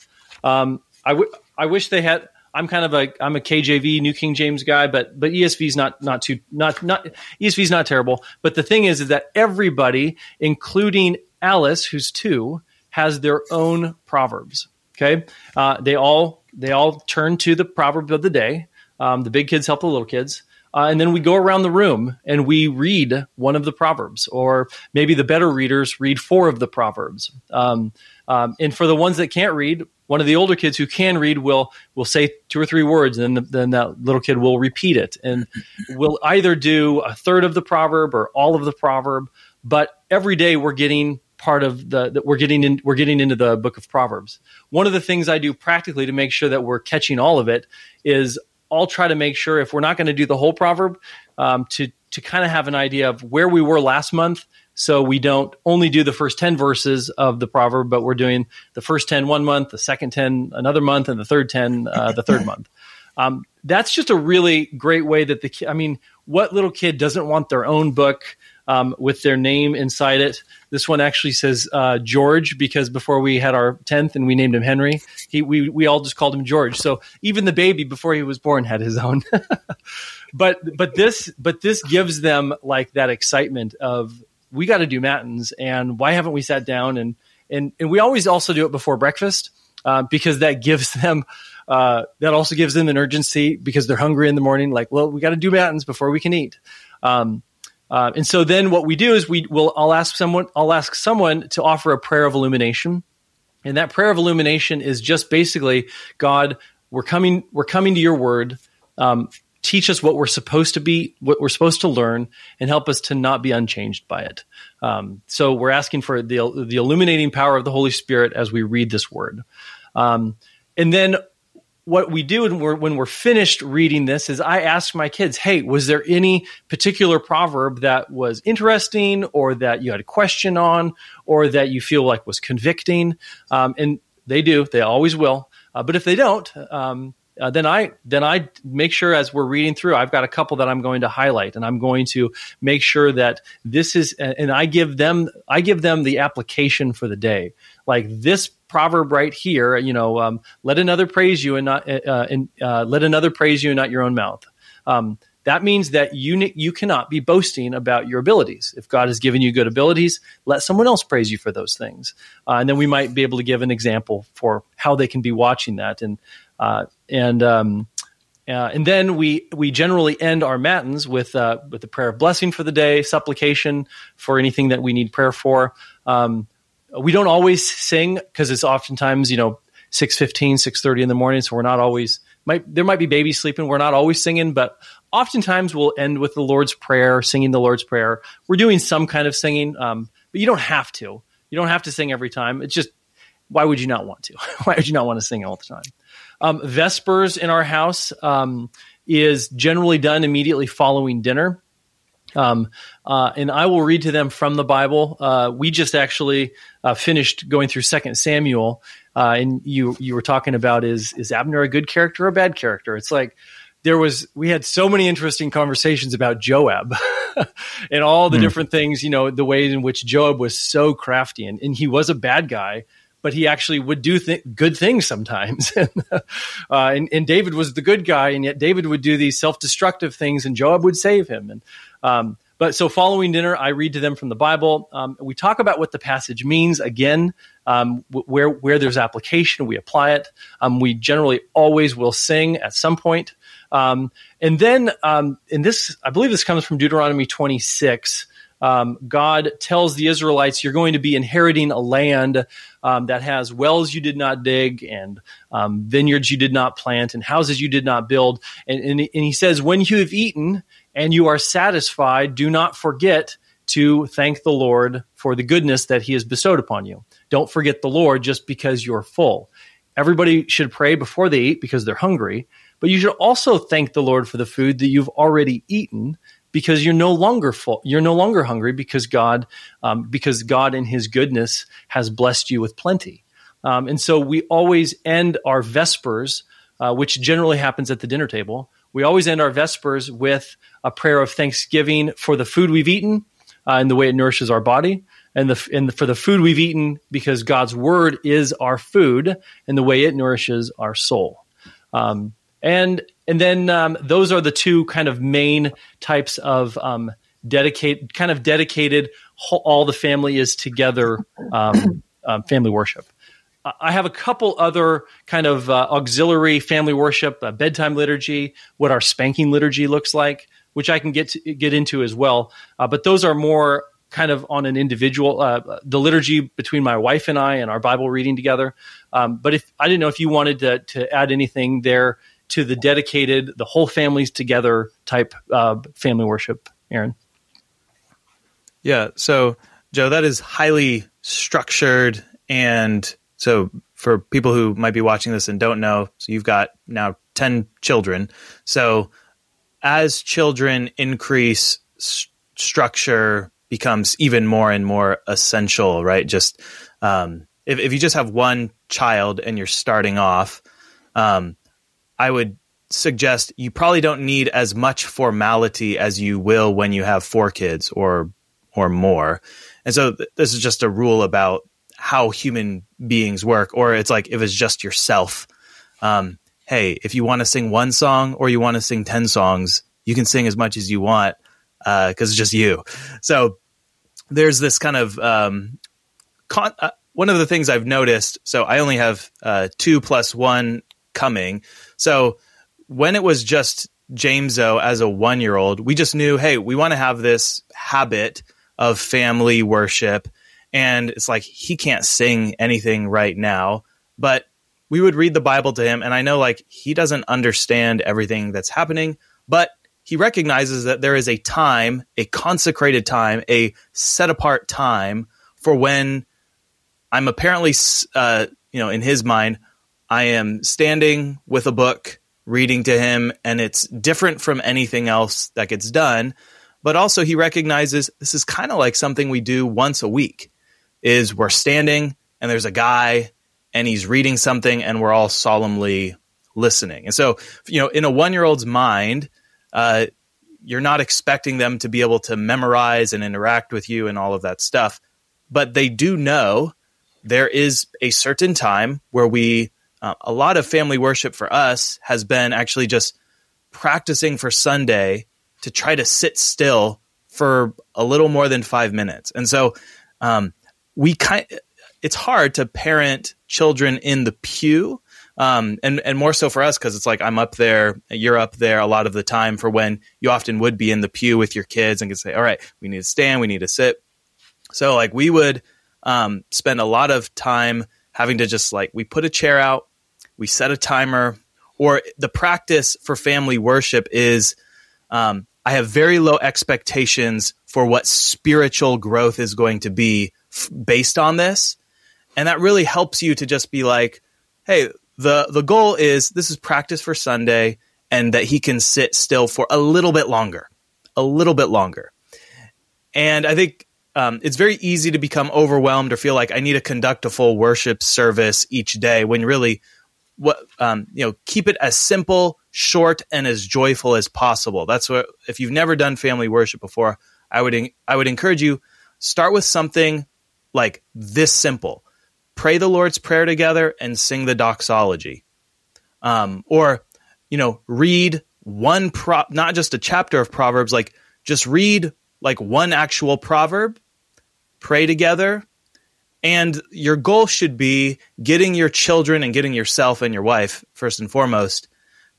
Um, I, w- I wish they had. I'm kind of a I'm a KJV New King James guy, but but ESV is not not too not not ESV is not terrible. But the thing is, is that everybody, including Alice, who's two, has their own proverbs. Okay, uh, they all they all turn to the proverb of the day. Um, the big kids help the little kids. Uh, and then we go around the room and we read one of the proverbs, or maybe the better readers read four of the proverbs. Um, um, and for the ones that can't read, one of the older kids who can read will will say two or three words, and then the, then that little kid will repeat it, and will either do a third of the proverb or all of the proverb. But every day we're getting part of the that we're getting in we're getting into the book of proverbs one of the things i do practically to make sure that we're catching all of it is i'll try to make sure if we're not going to do the whole proverb um, to to kind of have an idea of where we were last month so we don't only do the first 10 verses of the proverb, but we're doing the first 10 one month, the second 10 another month, and the third 10 uh, the third month. Um, that's just a really great way that the I mean, what little kid doesn't want their own book um, with their name inside it? This one actually says uh, George because before we had our 10th and we named him Henry, he, we, we all just called him George. So even the baby before he was born had his own. but but this but this gives them like that excitement of we got to do matins, and why haven't we sat down and and and we always also do it before breakfast uh, because that gives them uh, that also gives them an urgency because they're hungry in the morning. Like, well, we got to do matins before we can eat. Um, uh, and so then what we do is we will I'll ask someone I'll ask someone to offer a prayer of illumination, and that prayer of illumination is just basically God, we're coming we're coming to your word. Um, teach us what we're supposed to be, what we're supposed to learn, and help us to not be unchanged by it. Um, so we're asking for the the illuminating power of the Holy Spirit as we read this word. Um, and then what we do when we're, when we're finished reading this is I ask my kids, "Hey, was there any particular proverb that was interesting, or that you had a question on, or that you feel like was convicting?" Um, and they do; they always will. Uh, but if they don't, um, uh, then I then I make sure as we're reading through, I've got a couple that I'm going to highlight, and I'm going to make sure that this is, and I give them I give them the application for the day, like this proverb right here, you know, um, let another praise you and not, uh, and uh, let another praise you and not your own mouth. Um, that means that you you cannot be boasting about your abilities. If God has given you good abilities, let someone else praise you for those things, uh, and then we might be able to give an example for how they can be watching that, and uh, and um, uh, and then we we generally end our matins with uh, with the prayer of blessing for the day, supplication for anything that we need prayer for. Um, we don't always sing because it's oftentimes you know 6.15 6.30 in the morning so we're not always might there might be babies sleeping. We're not always singing but oftentimes we'll end with the lord's prayer singing the lord's prayer. We're doing some kind of singing um, but you don't have to. You don't have to sing every time. It's just why would you not want to? Why would you not want to sing all the time? Um, vespers in our house um, is generally done immediately following dinner um, uh, and I will read to them from the Bible. Uh, we just actually uh, finished going through Second Samuel, uh, and you you were talking about is is Abner a good character or a bad character? It's like there was we had so many interesting conversations about Joab and all the mm. different things. You know, the ways in which Joab was so crafty, and, and he was a bad guy but he actually would do th- good things sometimes. uh, and, and, David was the good guy, and yet David would do these self-destructive things, and Joab would save him. And um, but so following dinner, I read to them from the Bible. Um, we talk about what the passage means. Again, um, where where there's application, we apply it. Um, we generally always will sing at some point. Um, and then, um, in this, I believe this comes from Deuteronomy 26 um, God tells the Israelites, You're going to be inheriting a land um, that has wells you did not dig, and um, vineyards you did not plant, and houses you did not build. And, and, and He says, When you have eaten and you are satisfied, do not forget to thank the Lord for the goodness that He has bestowed upon you. Don't forget the Lord just because you're full. Everybody should pray before they eat because they're hungry, but you should also thank the Lord for the food that you've already eaten because you're no longer full you're no longer hungry because god um, because god in his goodness has blessed you with plenty. Um, and so we always end our vespers uh, which generally happens at the dinner table. We always end our vespers with a prayer of thanksgiving for the food we've eaten uh, and the way it nourishes our body and the and for the food we've eaten because god's word is our food and the way it nourishes our soul. Um, and and then um, those are the two kind of main types of um, dedicate kind of dedicated all the family is together um, um, family worship. I have a couple other kind of uh, auxiliary family worship uh, bedtime liturgy what our spanking liturgy looks like which i can get to, get into as well. Uh, but those are more kind of on an individual uh, the liturgy between my wife and i and our bible reading together. Um, but if i didn't know if you wanted to, to add anything there to the dedicated, the whole families together type uh, family worship, Aaron? Yeah. So, Joe, that is highly structured. And so, for people who might be watching this and don't know, so you've got now 10 children. So, as children increase, st- structure becomes even more and more essential, right? Just um, if, if you just have one child and you're starting off, um, I would suggest you probably don't need as much formality as you will when you have four kids or or more. And so th- this is just a rule about how human beings work or it's like if it's just yourself um, hey if you want to sing one song or you want to sing 10 songs you can sing as much as you want because uh, it's just you so there's this kind of um, con- uh, one of the things i've noticed so i only have uh, two plus one coming so when it was just Jameso as a one year old, we just knew, hey, we want to have this habit of family worship. And it's like he can't sing anything right now, but we would read the Bible to him. And I know like he doesn't understand everything that's happening. but he recognizes that there is a time, a consecrated time, a set apart time for when I'm apparently, uh, you know, in his mind, I am standing with a book, reading to him, and it's different from anything else that gets done. But also, he recognizes this is kind of like something we do once a week. Is we're standing and there's a guy and he's reading something and we're all solemnly listening. And so, you know, in a one year old's mind, uh, you're not expecting them to be able to memorize and interact with you and all of that stuff. But they do know there is a certain time where we, uh, a lot of family worship for us has been actually just practicing for Sunday to try to sit still for a little more than five minutes. And so, um, we kind it's hard to parent children in the pew um, and and more so for us because it's like I'm up there, you're up there a lot of the time for when you often would be in the pew with your kids and could say, all right, we need to stand, we need to sit. So like we would um, spend a lot of time having to just like we put a chair out, we set a timer, or the practice for family worship is um, I have very low expectations for what spiritual growth is going to be f- based on this. And that really helps you to just be like, hey, the the goal is this is practice for Sunday and that he can sit still for a little bit longer, a little bit longer. And I think um, it's very easy to become overwhelmed or feel like I need to conduct a full worship service each day when really what um, you know keep it as simple short and as joyful as possible that's what if you've never done family worship before i would i would encourage you start with something like this simple pray the Lord's Prayer together and sing the doxology. Um, or, you know, read one prop, not just a chapter of Proverbs, like just read like one actual proverb, pray together. And your goal should be getting your children and getting yourself and your wife, first and foremost,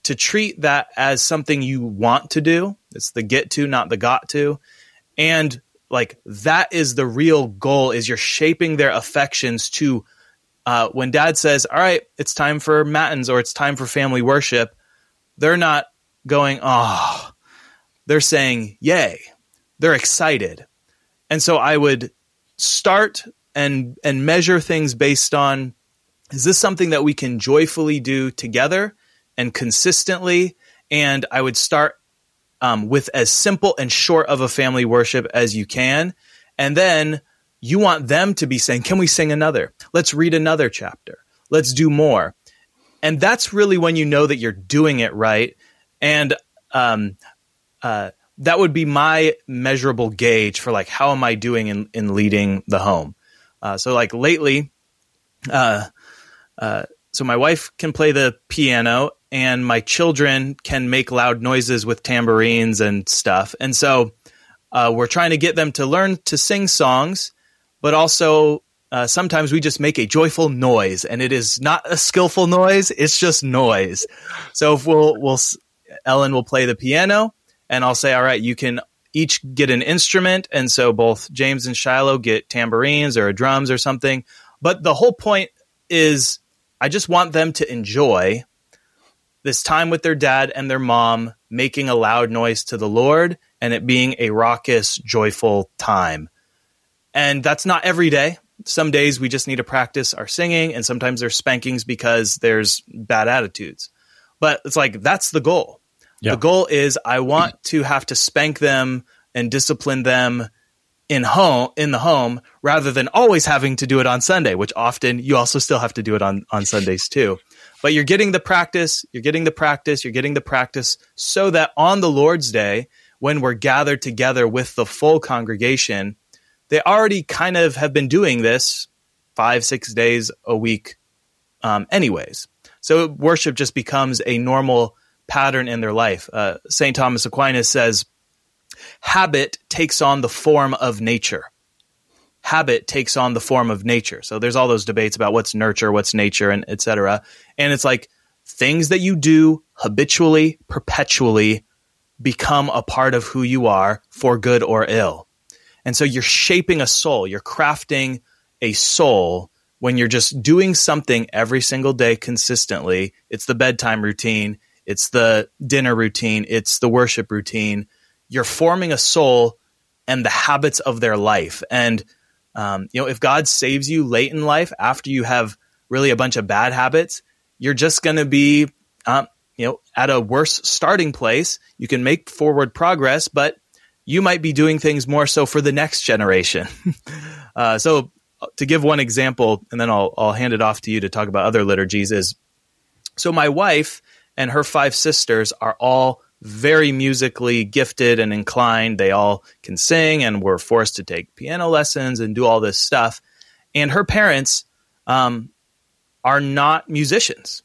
to treat that as something you want to do. It's the get to, not the got to. And like that is the real goal is you're shaping their affections to uh, when dad says all right it's time for matins or it's time for family worship they're not going oh they're saying yay they're excited and so i would start and and measure things based on is this something that we can joyfully do together and consistently and i would start um, with as simple and short of a family worship as you can. And then you want them to be saying, Can we sing another? Let's read another chapter. Let's do more. And that's really when you know that you're doing it right. And um, uh, that would be my measurable gauge for like, how am I doing in, in leading the home? Uh, so, like lately, uh, uh so my wife can play the piano and my children can make loud noises with tambourines and stuff. And so uh, we're trying to get them to learn to sing songs, but also uh, sometimes we just make a joyful noise, and it is not a skillful noise; it's just noise. So if we'll we'll Ellen will play the piano, and I'll say, "All right, you can." Each get an instrument, and so both James and Shiloh get tambourines or drums or something. But the whole point is, I just want them to enjoy this time with their dad and their mom making a loud noise to the Lord and it being a raucous, joyful time. And that's not every day. Some days we just need to practice our singing, and sometimes there's spankings because there's bad attitudes. But it's like that's the goal. Yeah. The goal is I want to have to spank them and discipline them in home in the home rather than always having to do it on Sunday, which often you also still have to do it on on Sundays too. But you're getting the practice, you're getting the practice, you're getting the practice so that on the Lord's day, when we're gathered together with the full congregation, they already kind of have been doing this five, six days a week, um, anyways. So worship just becomes a normal pattern in their life. Uh, St. Thomas Aquinas says, habit takes on the form of nature habit takes on the form of nature. So there's all those debates about what's nurture, what's nature, and etc. And it's like things that you do habitually, perpetually become a part of who you are for good or ill. And so you're shaping a soul, you're crafting a soul when you're just doing something every single day consistently. It's the bedtime routine, it's the dinner routine, it's the worship routine. You're forming a soul and the habits of their life. And um, you know, if God saves you late in life after you have really a bunch of bad habits, you're just going to be, um, you know, at a worse starting place. You can make forward progress, but you might be doing things more so for the next generation. uh, so, to give one example, and then I'll I'll hand it off to you to talk about other liturgies. Is so my wife and her five sisters are all very musically gifted and inclined. They all can sing and were forced to take piano lessons and do all this stuff. And her parents um, are not musicians.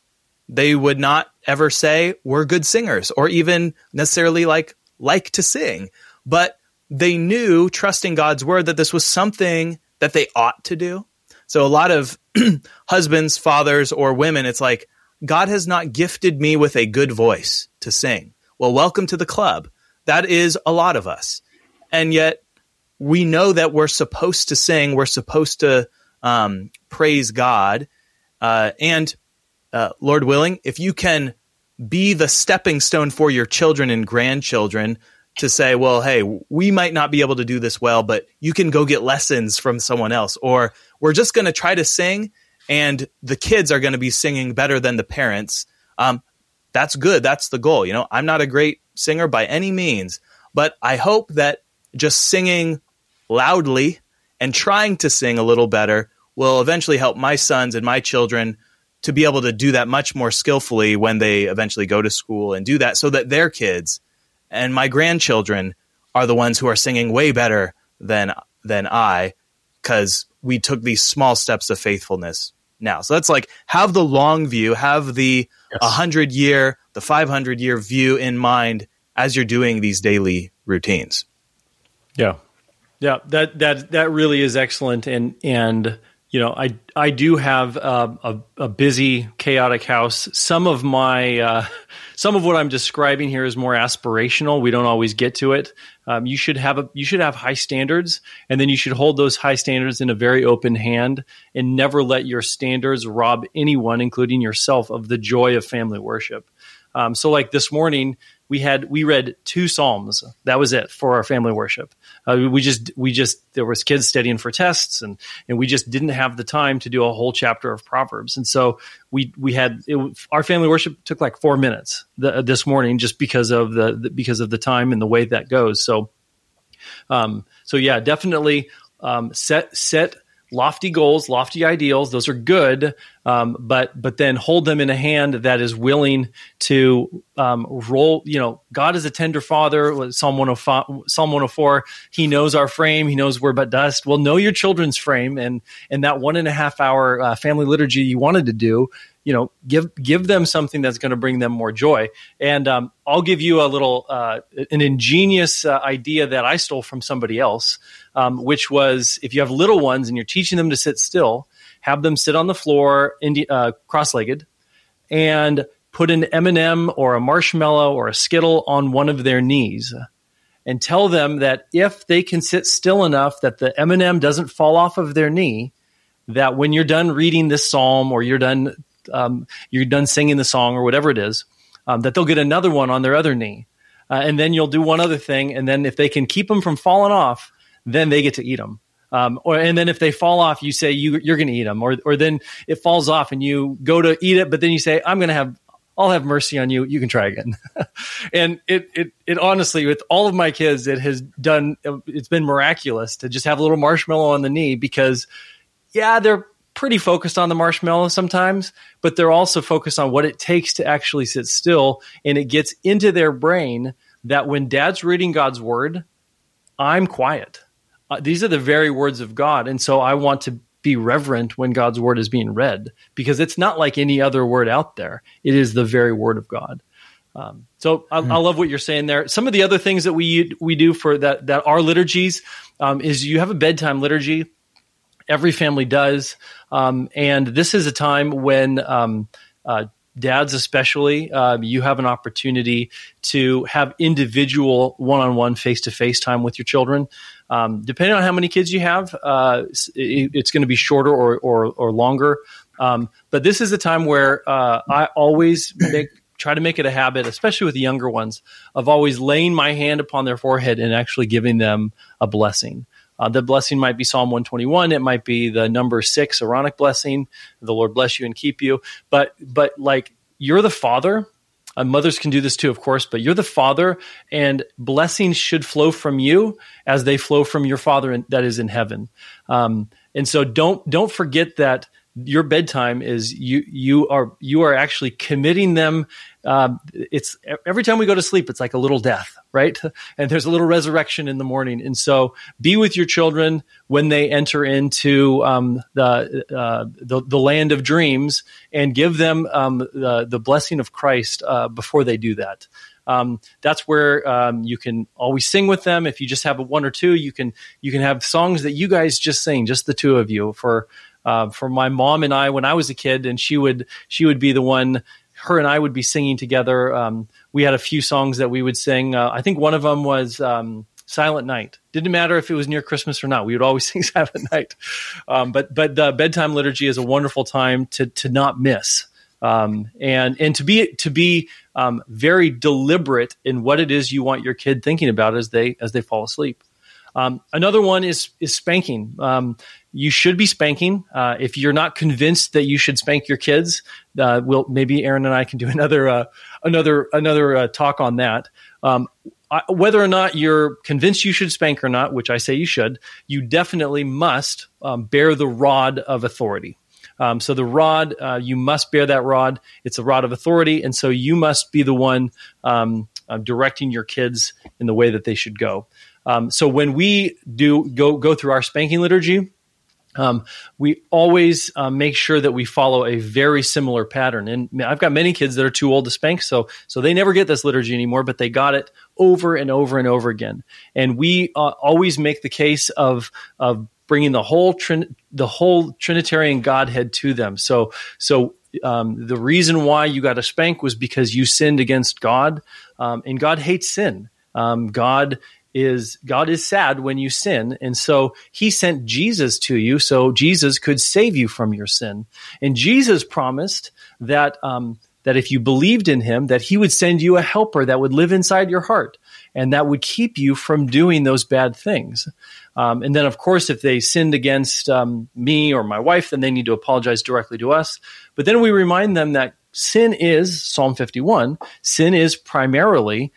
They would not ever say we're good singers or even necessarily like like to sing, but they knew trusting God's word that this was something that they ought to do. So a lot of husbands, fathers or women it's like God has not gifted me with a good voice to sing. Well, welcome to the club. That is a lot of us. And yet we know that we're supposed to sing, we're supposed to um, praise God. Uh, and uh, Lord willing, if you can be the stepping stone for your children and grandchildren to say, well, hey, we might not be able to do this well, but you can go get lessons from someone else. Or we're just going to try to sing, and the kids are going to be singing better than the parents. Um, that's good. That's the goal. You know, I'm not a great singer by any means, but I hope that just singing loudly and trying to sing a little better will eventually help my sons and my children to be able to do that much more skillfully when they eventually go to school and do that so that their kids and my grandchildren are the ones who are singing way better than than I cuz we took these small steps of faithfulness now. So that's like have the long view, have the yes. 100 year, the 500 year view in mind as you're doing these daily routines. Yeah. Yeah, that that that really is excellent and and you know, I I do have uh, a, a busy, chaotic house. Some of my uh, some of what I'm describing here is more aspirational. We don't always get to it. Um, you should have a you should have high standards, and then you should hold those high standards in a very open hand, and never let your standards rob anyone, including yourself, of the joy of family worship. Um, so, like this morning, we had we read two psalms. That was it for our family worship. Uh, we just we just there was kids studying for tests, and and we just didn't have the time to do a whole chapter of Proverbs. And so we we had it, our family worship took like four minutes the, this morning just because of the, the, because of the time and the way that goes. So, um, so yeah, definitely um, set set lofty goals, lofty ideals. Those are good, um, but but then hold them in a hand that is willing to um, roll. You know, God is a tender Father. Psalm 105, Psalm 104. He knows our frame. He knows we're but dust. Well, know your children's frame, and and that one and a half hour uh, family liturgy you wanted to do you know give give them something that's going to bring them more joy and um, i'll give you a little uh, an ingenious uh, idea that i stole from somebody else um, which was if you have little ones and you're teaching them to sit still have them sit on the floor uh, cross-legged and put an m&m or a marshmallow or a skittle on one of their knees and tell them that if they can sit still enough that the m&m doesn't fall off of their knee that when you're done reading this psalm or you're done um, you're done singing the song or whatever it is, um, that they'll get another one on their other knee. Uh, and then you'll do one other thing. And then if they can keep them from falling off, then they get to eat them. Um, or and then if they fall off, you say you, you're going to eat them, or or then it falls off and you go to eat it, but then you say I'm going to have I'll have mercy on you. You can try again. and it, it, it honestly, with all of my kids, it has done, it's been miraculous to just have a little marshmallow on the knee because, yeah, they're pretty focused on the marshmallow sometimes, but they're also focused on what it takes to actually sit still. And it gets into their brain that when dad's reading God's word, I'm quiet. Uh, these are the very words of God. And so I want to be reverent when God's word is being read because it's not like any other word out there. It is the very word of God. Um, so I, mm-hmm. I, love what you're saying there. Some of the other things that we we do for that that are liturgies um, is you have a bedtime liturgy every family does. Um, and this is a time when um, uh, dads, especially, uh, you have an opportunity to have individual one on one, face to face time with your children. Um, depending on how many kids you have, uh, it, it's going to be shorter or, or, or longer. Um, but this is a time where uh, I always make try to make it a habit, especially with the younger ones, of always laying my hand upon their forehead and actually giving them a blessing. Uh, the blessing might be Psalm 121. It might be the number six Aaronic blessing. The Lord bless you and keep you. But but like you're the father. Uh, mothers can do this too, of course, but you're the father, and blessings should flow from you as they flow from your father in, that is in heaven. Um, and so don't don't forget that your bedtime is you you are you are actually committing them um, it's every time we go to sleep it's like a little death right and there's a little resurrection in the morning and so be with your children when they enter into um, the, uh, the, the land of dreams and give them um, the, the blessing of christ uh, before they do that um, that's where um, you can always sing with them. If you just have a one or two, you can you can have songs that you guys just sing, just the two of you. For uh, for my mom and I when I was a kid, and she would she would be the one. Her and I would be singing together. Um, we had a few songs that we would sing. Uh, I think one of them was um, Silent Night. Didn't matter if it was near Christmas or not. We would always sing Silent Night. Um, but but the bedtime liturgy is a wonderful time to to not miss. Um, and and to be to be um, very deliberate in what it is you want your kid thinking about as they as they fall asleep. Um, another one is is spanking. Um, you should be spanking. Uh, if you're not convinced that you should spank your kids, uh, we'll maybe Aaron and I can do another uh, another another uh, talk on that. Um, I, whether or not you're convinced you should spank or not, which I say you should, you definitely must um, bear the rod of authority. Um, so the rod, uh, you must bear that rod. It's a rod of authority, and so you must be the one um, uh, directing your kids in the way that they should go. Um, so when we do go go through our spanking liturgy, um, we always uh, make sure that we follow a very similar pattern. And I've got many kids that are too old to spank, so so they never get this liturgy anymore, but they got it over and over and over again. And we uh, always make the case of of bringing the whole trin- the whole Trinitarian Godhead to them. So so um, the reason why you got a spank was because you sinned against God, um, and God hates sin. Um, God is God is sad when you sin. And so he sent Jesus to you so Jesus could save you from your sin. And Jesus promised that, um, that if you believed in him, that he would send you a helper that would live inside your heart and that would keep you from doing those bad things. Um, and then, of course, if they sinned against um, me or my wife, then they need to apologize directly to us. But then we remind them that sin is, Psalm 51, sin is primarily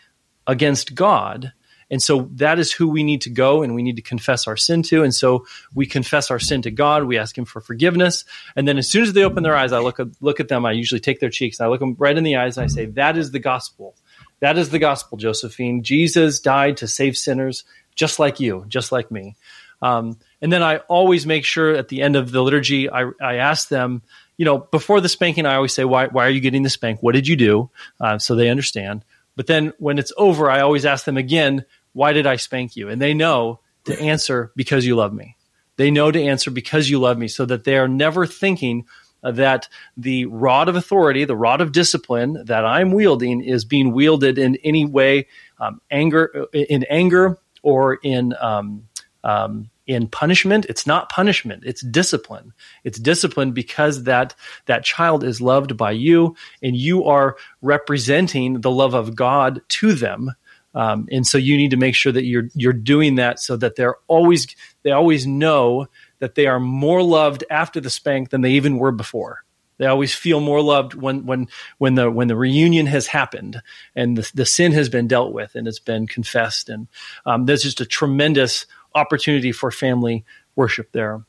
against God and so that is who we need to go and we need to confess our sin to. And so we confess our sin to God. We ask Him for forgiveness. And then as soon as they open their eyes, I look at, look at them. I usually take their cheeks and I look them right in the eyes and I say, That is the gospel. That is the gospel, Josephine. Jesus died to save sinners just like you, just like me. Um, and then I always make sure at the end of the liturgy, I, I ask them, you know, before the spanking, I always say, why, why are you getting the spank? What did you do? Uh, so they understand. But then when it's over, I always ask them again, why did I spank you? And they know to answer because you love me. They know to answer because you love me so that they are never thinking that the rod of authority, the rod of discipline that I'm wielding is being wielded in any way, um, anger, in anger or in, um, um, in punishment it's not punishment it's discipline. It's discipline because that that child is loved by you and you are representing the love of god to them. Um, and so you need to make sure that you're you're doing that so that they're always they always know that they are more loved after the spank than they even were before. They always feel more loved when when when the when the reunion has happened and the, the sin has been dealt with and it's been confessed. And um, there's just a tremendous opportunity for family worship there.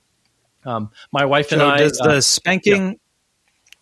Um, my wife and so I. Does the uh, spanking yeah.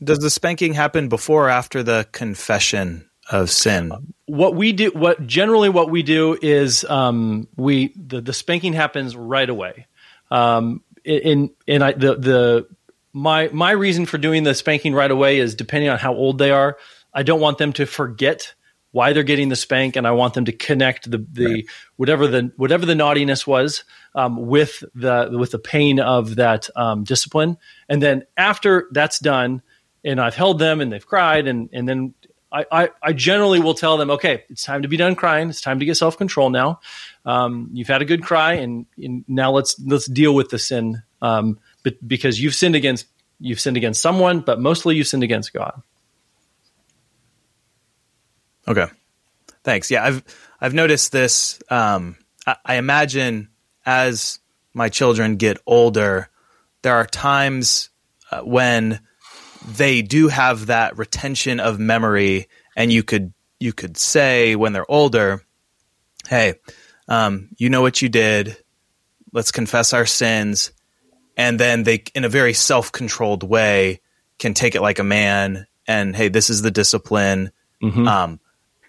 does the spanking happen before or after the confession of sin? What we do, what generally what we do is um, we the, the spanking happens right away. Um, in in I, the the my my reason for doing the spanking right away is depending on how old they are. I don't want them to forget why they're getting the spank, and I want them to connect the the right. whatever the whatever the naughtiness was um, with the with the pain of that um, discipline. And then after that's done, and I've held them and they've cried, and and then I, I, I, generally will tell them, okay, it's time to be done crying. It's time to get self control now. Um, you've had a good cry, and, and, now let's let's deal with the sin. Um, but because you've sinned against you've sinned against someone, but mostly you've sinned against God. Okay, thanks. Yeah, I've I've noticed this. Um, I, I imagine as my children get older, there are times uh, when they do have that retention of memory, and you could you could say when they're older, "Hey, um, you know what you did. Let's confess our sins." And then they, in a very self controlled way, can take it like a man and hey, this is the discipline. Mm-hmm. Um,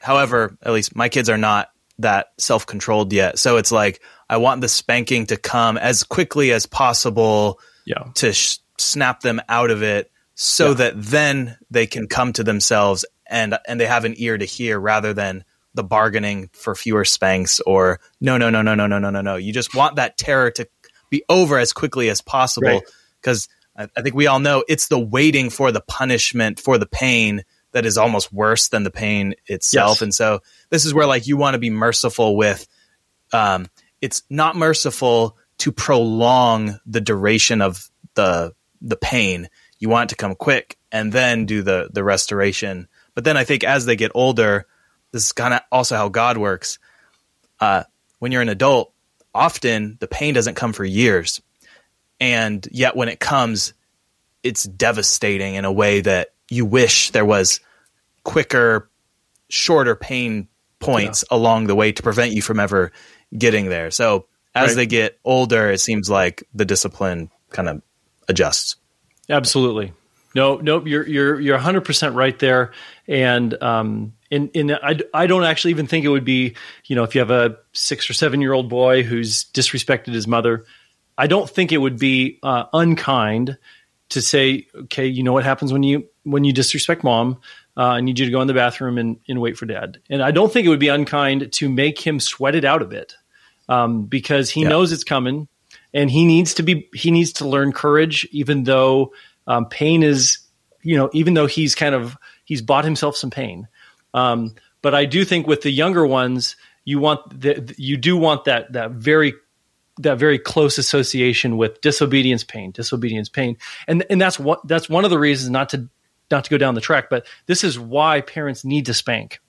however, at least my kids are not that self controlled yet. So it's like I want the spanking to come as quickly as possible yeah. to sh- snap them out of it so yeah. that then they can come to themselves and and they have an ear to hear rather than the bargaining for fewer spanks or no no no no no no no no no you just want that terror to be over as quickly as possible because I, I think we all know it's the waiting for the punishment for the pain that is almost worse than the pain itself. Yes. And so this is where like you want to be merciful with um it's not merciful to prolong the duration of the the pain. You want it to come quick and then do the the restoration. But then I think as they get older, this is kind of also how God works. Uh, when you're an adult, often the pain doesn't come for years and yet when it comes it's devastating in a way that you wish there was quicker shorter pain points yeah. along the way to prevent you from ever getting there so as right. they get older it seems like the discipline kind of adjusts absolutely no nope you're you're you're 100% right there and um in in I, I don't actually even think it would be you know if you have a 6 or 7 year old boy who's disrespected his mother I don't think it would be uh, unkind to say, okay, you know what happens when you when you disrespect mom. Uh, I need you to go in the bathroom and, and wait for dad. And I don't think it would be unkind to make him sweat it out a bit um, because he yeah. knows it's coming and he needs to be he needs to learn courage, even though um, pain is you know even though he's kind of he's bought himself some pain. Um, but I do think with the younger ones, you want the, you do want that that very that very close association with disobedience pain disobedience pain and and that's what that's one of the reasons not to not to go down the track but this is why parents need to spank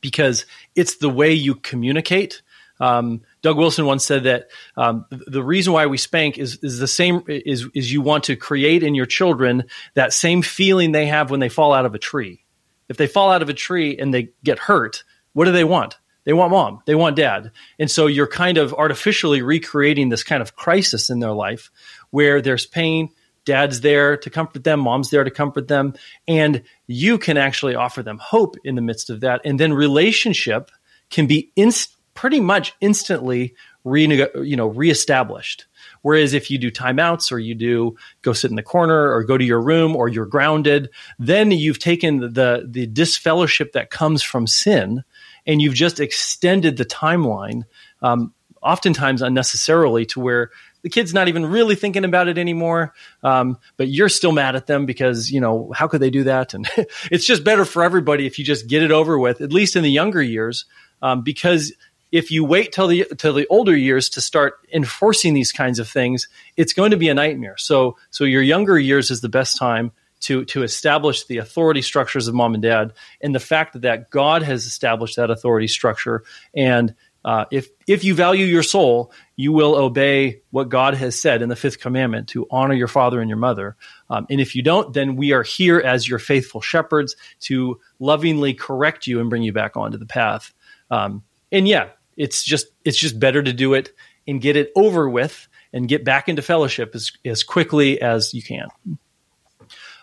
because it's the way you communicate um, Doug Wilson once said that um, the reason why we spank is is the same is is you want to create in your children that same feeling they have when they fall out of a tree. If they fall out of a tree and they get hurt, what do they want? They want mom, they want dad. And so you're kind of artificially recreating this kind of crisis in their life where there's pain, dad's there to comfort them, mom's there to comfort them, and you can actually offer them hope in the midst of that. And then relationship can be inst- pretty much instantly you know reestablished. Whereas if you do timeouts or you do go sit in the corner or go to your room or you're grounded, then you've taken the the disfellowship that comes from sin and you've just extended the timeline, um, oftentimes unnecessarily, to where the kid's not even really thinking about it anymore. Um, but you're still mad at them because you know how could they do that? And it's just better for everybody if you just get it over with, at least in the younger years, um, because if you wait till the till the older years to start enforcing these kinds of things, it's going to be a nightmare. So so your younger years is the best time to to establish the authority structures of mom and dad, and the fact that, God has established that authority structure. And uh, if if you value your soul, you will obey what God has said in the fifth commandment to honor your father and your mother. Um, and if you don't, then we are here as your faithful shepherds to lovingly correct you and bring you back onto the path. Um, and yeah, it's just it's just better to do it and get it over with and get back into fellowship as as quickly as you can.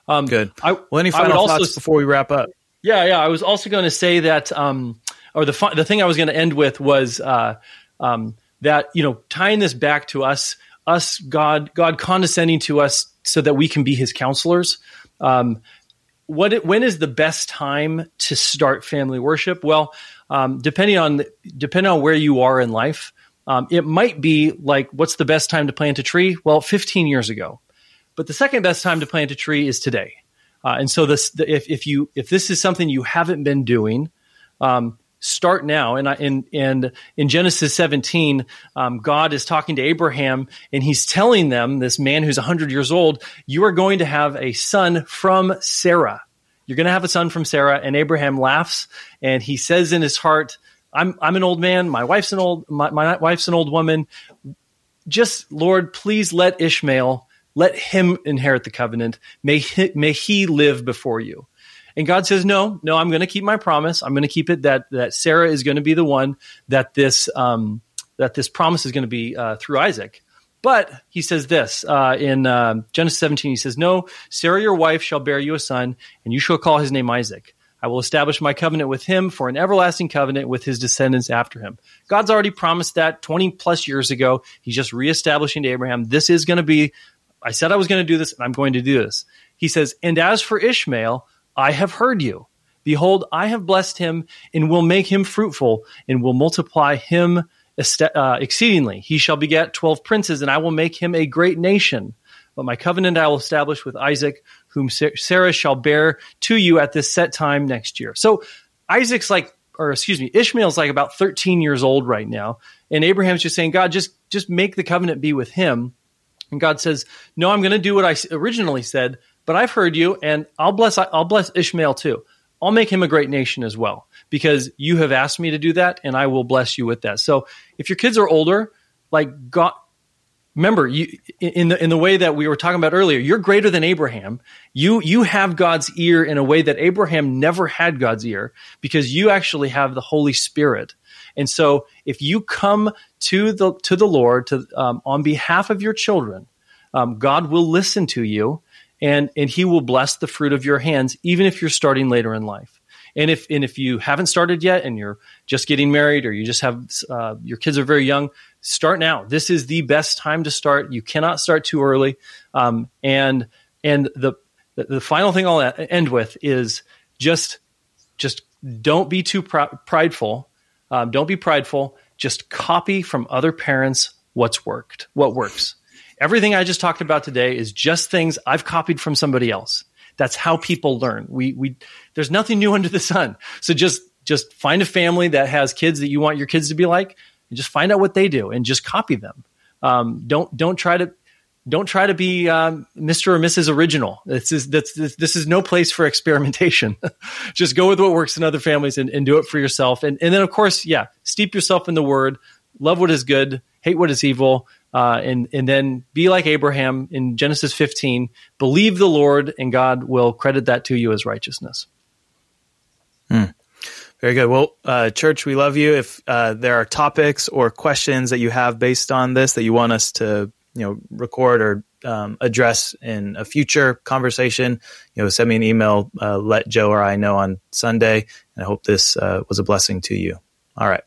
Um, Good. I, well, any final thoughts also, before we wrap up? Yeah, yeah. I was also going to say that, um, or the the thing I was going to end with was uh, um, that you know tying this back to us, us God, God condescending to us so that we can be His counselors. Um, what it, when is the best time to start family worship? Well, um, depending on depending on where you are in life, um, it might be like what's the best time to plant a tree? Well, 15 years ago. But the second best time to plant a tree is today. Uh, and so this, the, if, if you if this is something you haven't been doing, um, start now. And I, in, and in Genesis 17, um, God is talking to Abraham and he's telling them, this man who's 100 years old, you are going to have a son from Sarah. you're going to have a son from Sarah. And Abraham laughs and he says in his heart, I'm, I'm an old man. My wife's an old, my, my wife's an old woman. Just Lord, please let Ishmael, let him inherit the covenant. May he, may he live before you. And God says, no, no, I'm going to keep my promise. I'm going to keep it that, that Sarah is going to be the one that this, um, that this promise is going to be uh, through Isaac. But he says this uh, in uh, Genesis 17. He says, No, Sarah, your wife, shall bear you a son, and you shall call his name Isaac. I will establish my covenant with him for an everlasting covenant with his descendants after him. God's already promised that 20 plus years ago. He's just reestablishing to Abraham, this is going to be, I said I was going to do this, and I'm going to do this. He says, And as for Ishmael, I have heard you. Behold, I have blessed him and will make him fruitful and will multiply him uh, exceedingly. He shall beget 12 princes, and I will make him a great nation. But my covenant I will establish with Isaac, whom Sarah shall bear to you at this set time next year. So Isaac's like, or excuse me, Ishmael's like about 13 years old right now. And Abraham's just saying, God, just, just make the covenant be with him. And God says, no, I'm going to do what I originally said, but I've heard you and I'll bless, I'll bless Ishmael too. I'll make him a great nation as well because you have asked me to do that and I will bless you with that. So if your kids are older, like God, remember you in the in the way that we were talking about earlier, you're greater than Abraham. You you have God's ear in a way that Abraham never had God's ear because you actually have the Holy Spirit. And so if you come to the to the Lord to um, on behalf of your children, um, God will listen to you and and he will bless the fruit of your hands even if you're starting later in life. And if and if you haven't started yet and you're just getting married or you just have uh, your kids are very young start now. This is the best time to start. You cannot start too early. Um, and and the the final thing i'll end with is just just don't be too pr- prideful um, don't be prideful just copy from other parents what's worked what works Everything I just talked about today is just things I've copied from somebody else. That's how people learn. We we there's nothing new under the sun. So just just find a family that has kids that you want your kids to be like, and just find out what they do and just copy them. Um, don't don't try to don't try to be um, Mr. or Mrs. Original. This is this, this is no place for experimentation. just go with what works in other families and, and do it for yourself. And and then of course, yeah, steep yourself in the Word. Love what is good, hate what is evil uh, and and then be like Abraham in Genesis 15. Believe the Lord, and God will credit that to you as righteousness. Hmm. Very good. Well, uh, church, we love you. If uh, there are topics or questions that you have based on this that you want us to, you know, record or um, address in a future conversation, you know, send me an email. Uh, let Joe or I know on Sunday. And I hope this uh, was a blessing to you. All right.